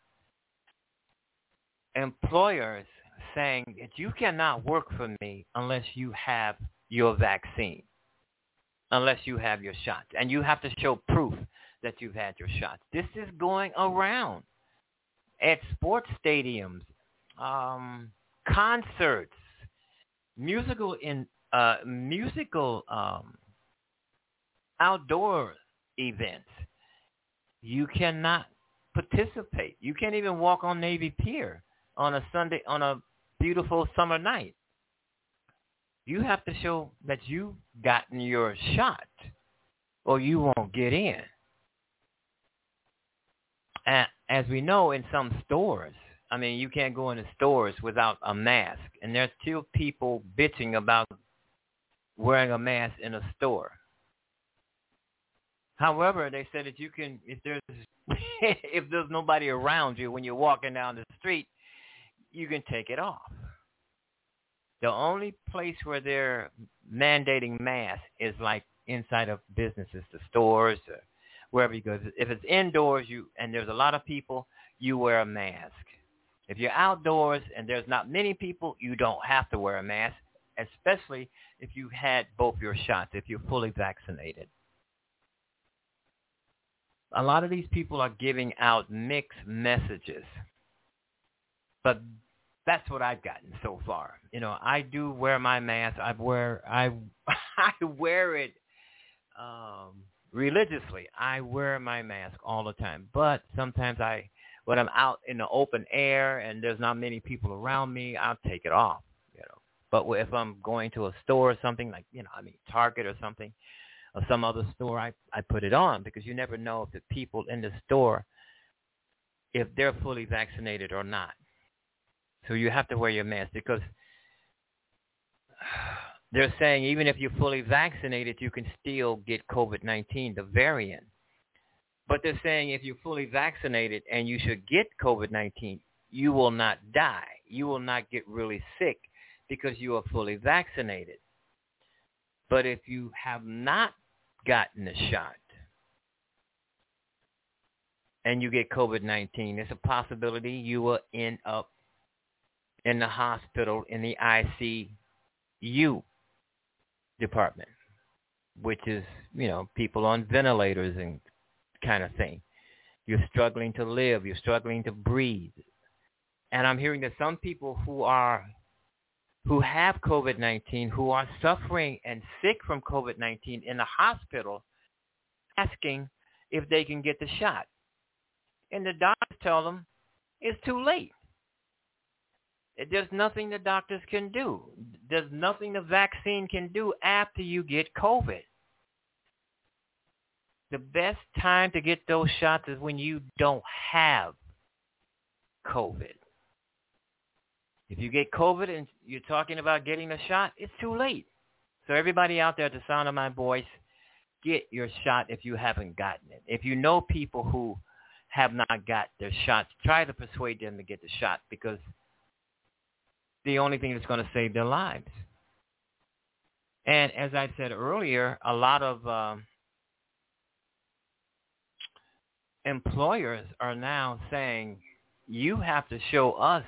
employers saying that you cannot work for me unless you have your vaccine, unless you have your shots. And you have to show proof that you've had your shots. This is going around at sports stadiums, um, concerts, musical in uh, musical um, outdoor events. You cannot participate. You can't even walk on Navy Pier on a Sunday on a beautiful summer night. You have to show that you've gotten your shot or you won't get in. And as we know in some stores, I mean, you can't go into stores without a mask. And there's still people bitching about wearing a mask in a store. However, they said that you can, if there's if there's nobody around you when you're walking down the street, you can take it off. The only place where they're mandating masks is like inside of businesses, the stores, or wherever you go. If it's indoors, you and there's a lot of people, you wear a mask. If you're outdoors and there's not many people, you don't have to wear a mask, especially if you had both your shots, if you're fully vaccinated. A lot of these people are giving out mixed messages. But that's what I've gotten so far. You know, I do wear my mask. I wear I I wear it um religiously. I wear my mask all the time. But sometimes I when I'm out in the open air and there's not many people around me, I'll take it off, you know. But if I'm going to a store or something like, you know, I mean Target or something, or some other store, I I put it on because you never know if the people in the store if they're fully vaccinated or not. So you have to wear your mask because they're saying even if you're fully vaccinated, you can still get COVID-19, the variant. But they're saying if you're fully vaccinated and you should get COVID-19, you will not die. You will not get really sick because you are fully vaccinated. But if you have not gotten the shot and you get COVID-19, there's a possibility you will end up in the hospital in the ICU department, which is, you know, people on ventilators and kind of thing. You're struggling to live. You're struggling to breathe. And I'm hearing that some people who are who have COVID-19, who are suffering and sick from COVID-19 in the hospital, asking if they can get the shot. And the doctors tell them it's too late. There's nothing the doctors can do. There's nothing the vaccine can do after you get COVID. The best time to get those shots is when you don't have COVID. If you get COVID and you're talking about getting a shot, it's too late. So everybody out there at the sound of my voice, get your shot if you haven't gotten it. If you know people who have not got their shots, try to persuade them to get the shot because – the only thing that's going to save their lives. And as I said earlier, a lot of uh, employers are now saying, you have to show us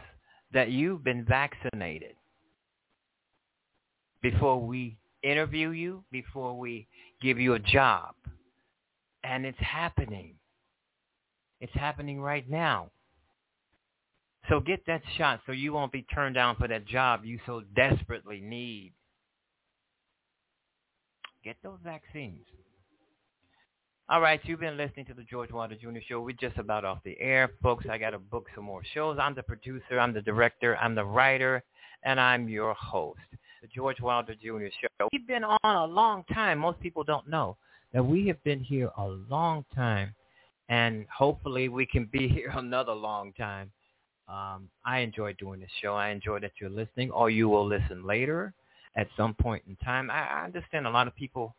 that you've been vaccinated before we interview you, before we give you a job. And it's happening. It's happening right now. So get that shot so you won't be turned down for that job you so desperately need. Get those vaccines. All right, you've been listening to the George Wilder Jr. Show. We're just about off the air, folks. I got to book some more shows. I'm the producer, I'm the director, I'm the writer, and I'm your host, the George Wilder Jr. Show. We've been on a long time. Most people don't know that we have been here a long time, and hopefully we can be here another long time. Um, I enjoy doing this show. I enjoy that you're listening, or you will listen later at some point in time. I, I understand a lot of people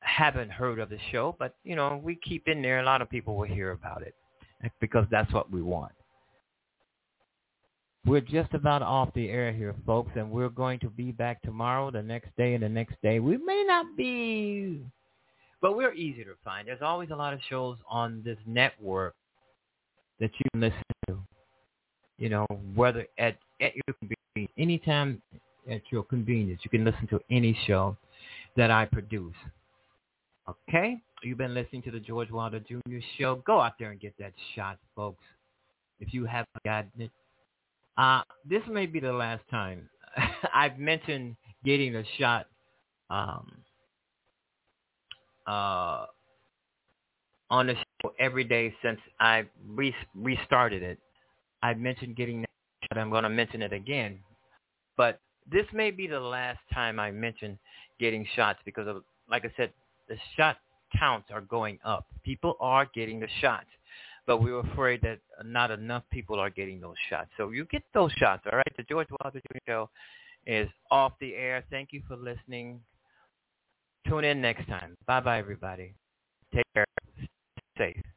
haven't heard of the show, but you know, we keep in there. A lot of people will hear about it because that's what we want. We're just about off the air here, folks, and we're going to be back tomorrow, the next day, and the next day. We may not be, but we're easy to find. There's always a lot of shows on this network that you can listen to. You know, whether at, at your convenience, anytime at your convenience, you can listen to any show that I produce. Okay? You've been listening to the George Wilder Jr. Show. Go out there and get that shot, folks, if you haven't gotten it. Uh, this may be the last time. I've mentioned getting a shot um, uh, on the every day since I re- restarted it. I've mentioned getting that. I'm going to mention it again. But this may be the last time I mention getting shots because of, like I said, the shot counts are going up. People are getting the shots, but we were afraid that not enough people are getting those shots. So you get those shots, all right? The George Wilder Jr. Show is off the air. Thank you for listening. Tune in next time. Bye-bye, everybody. Take care. Safe.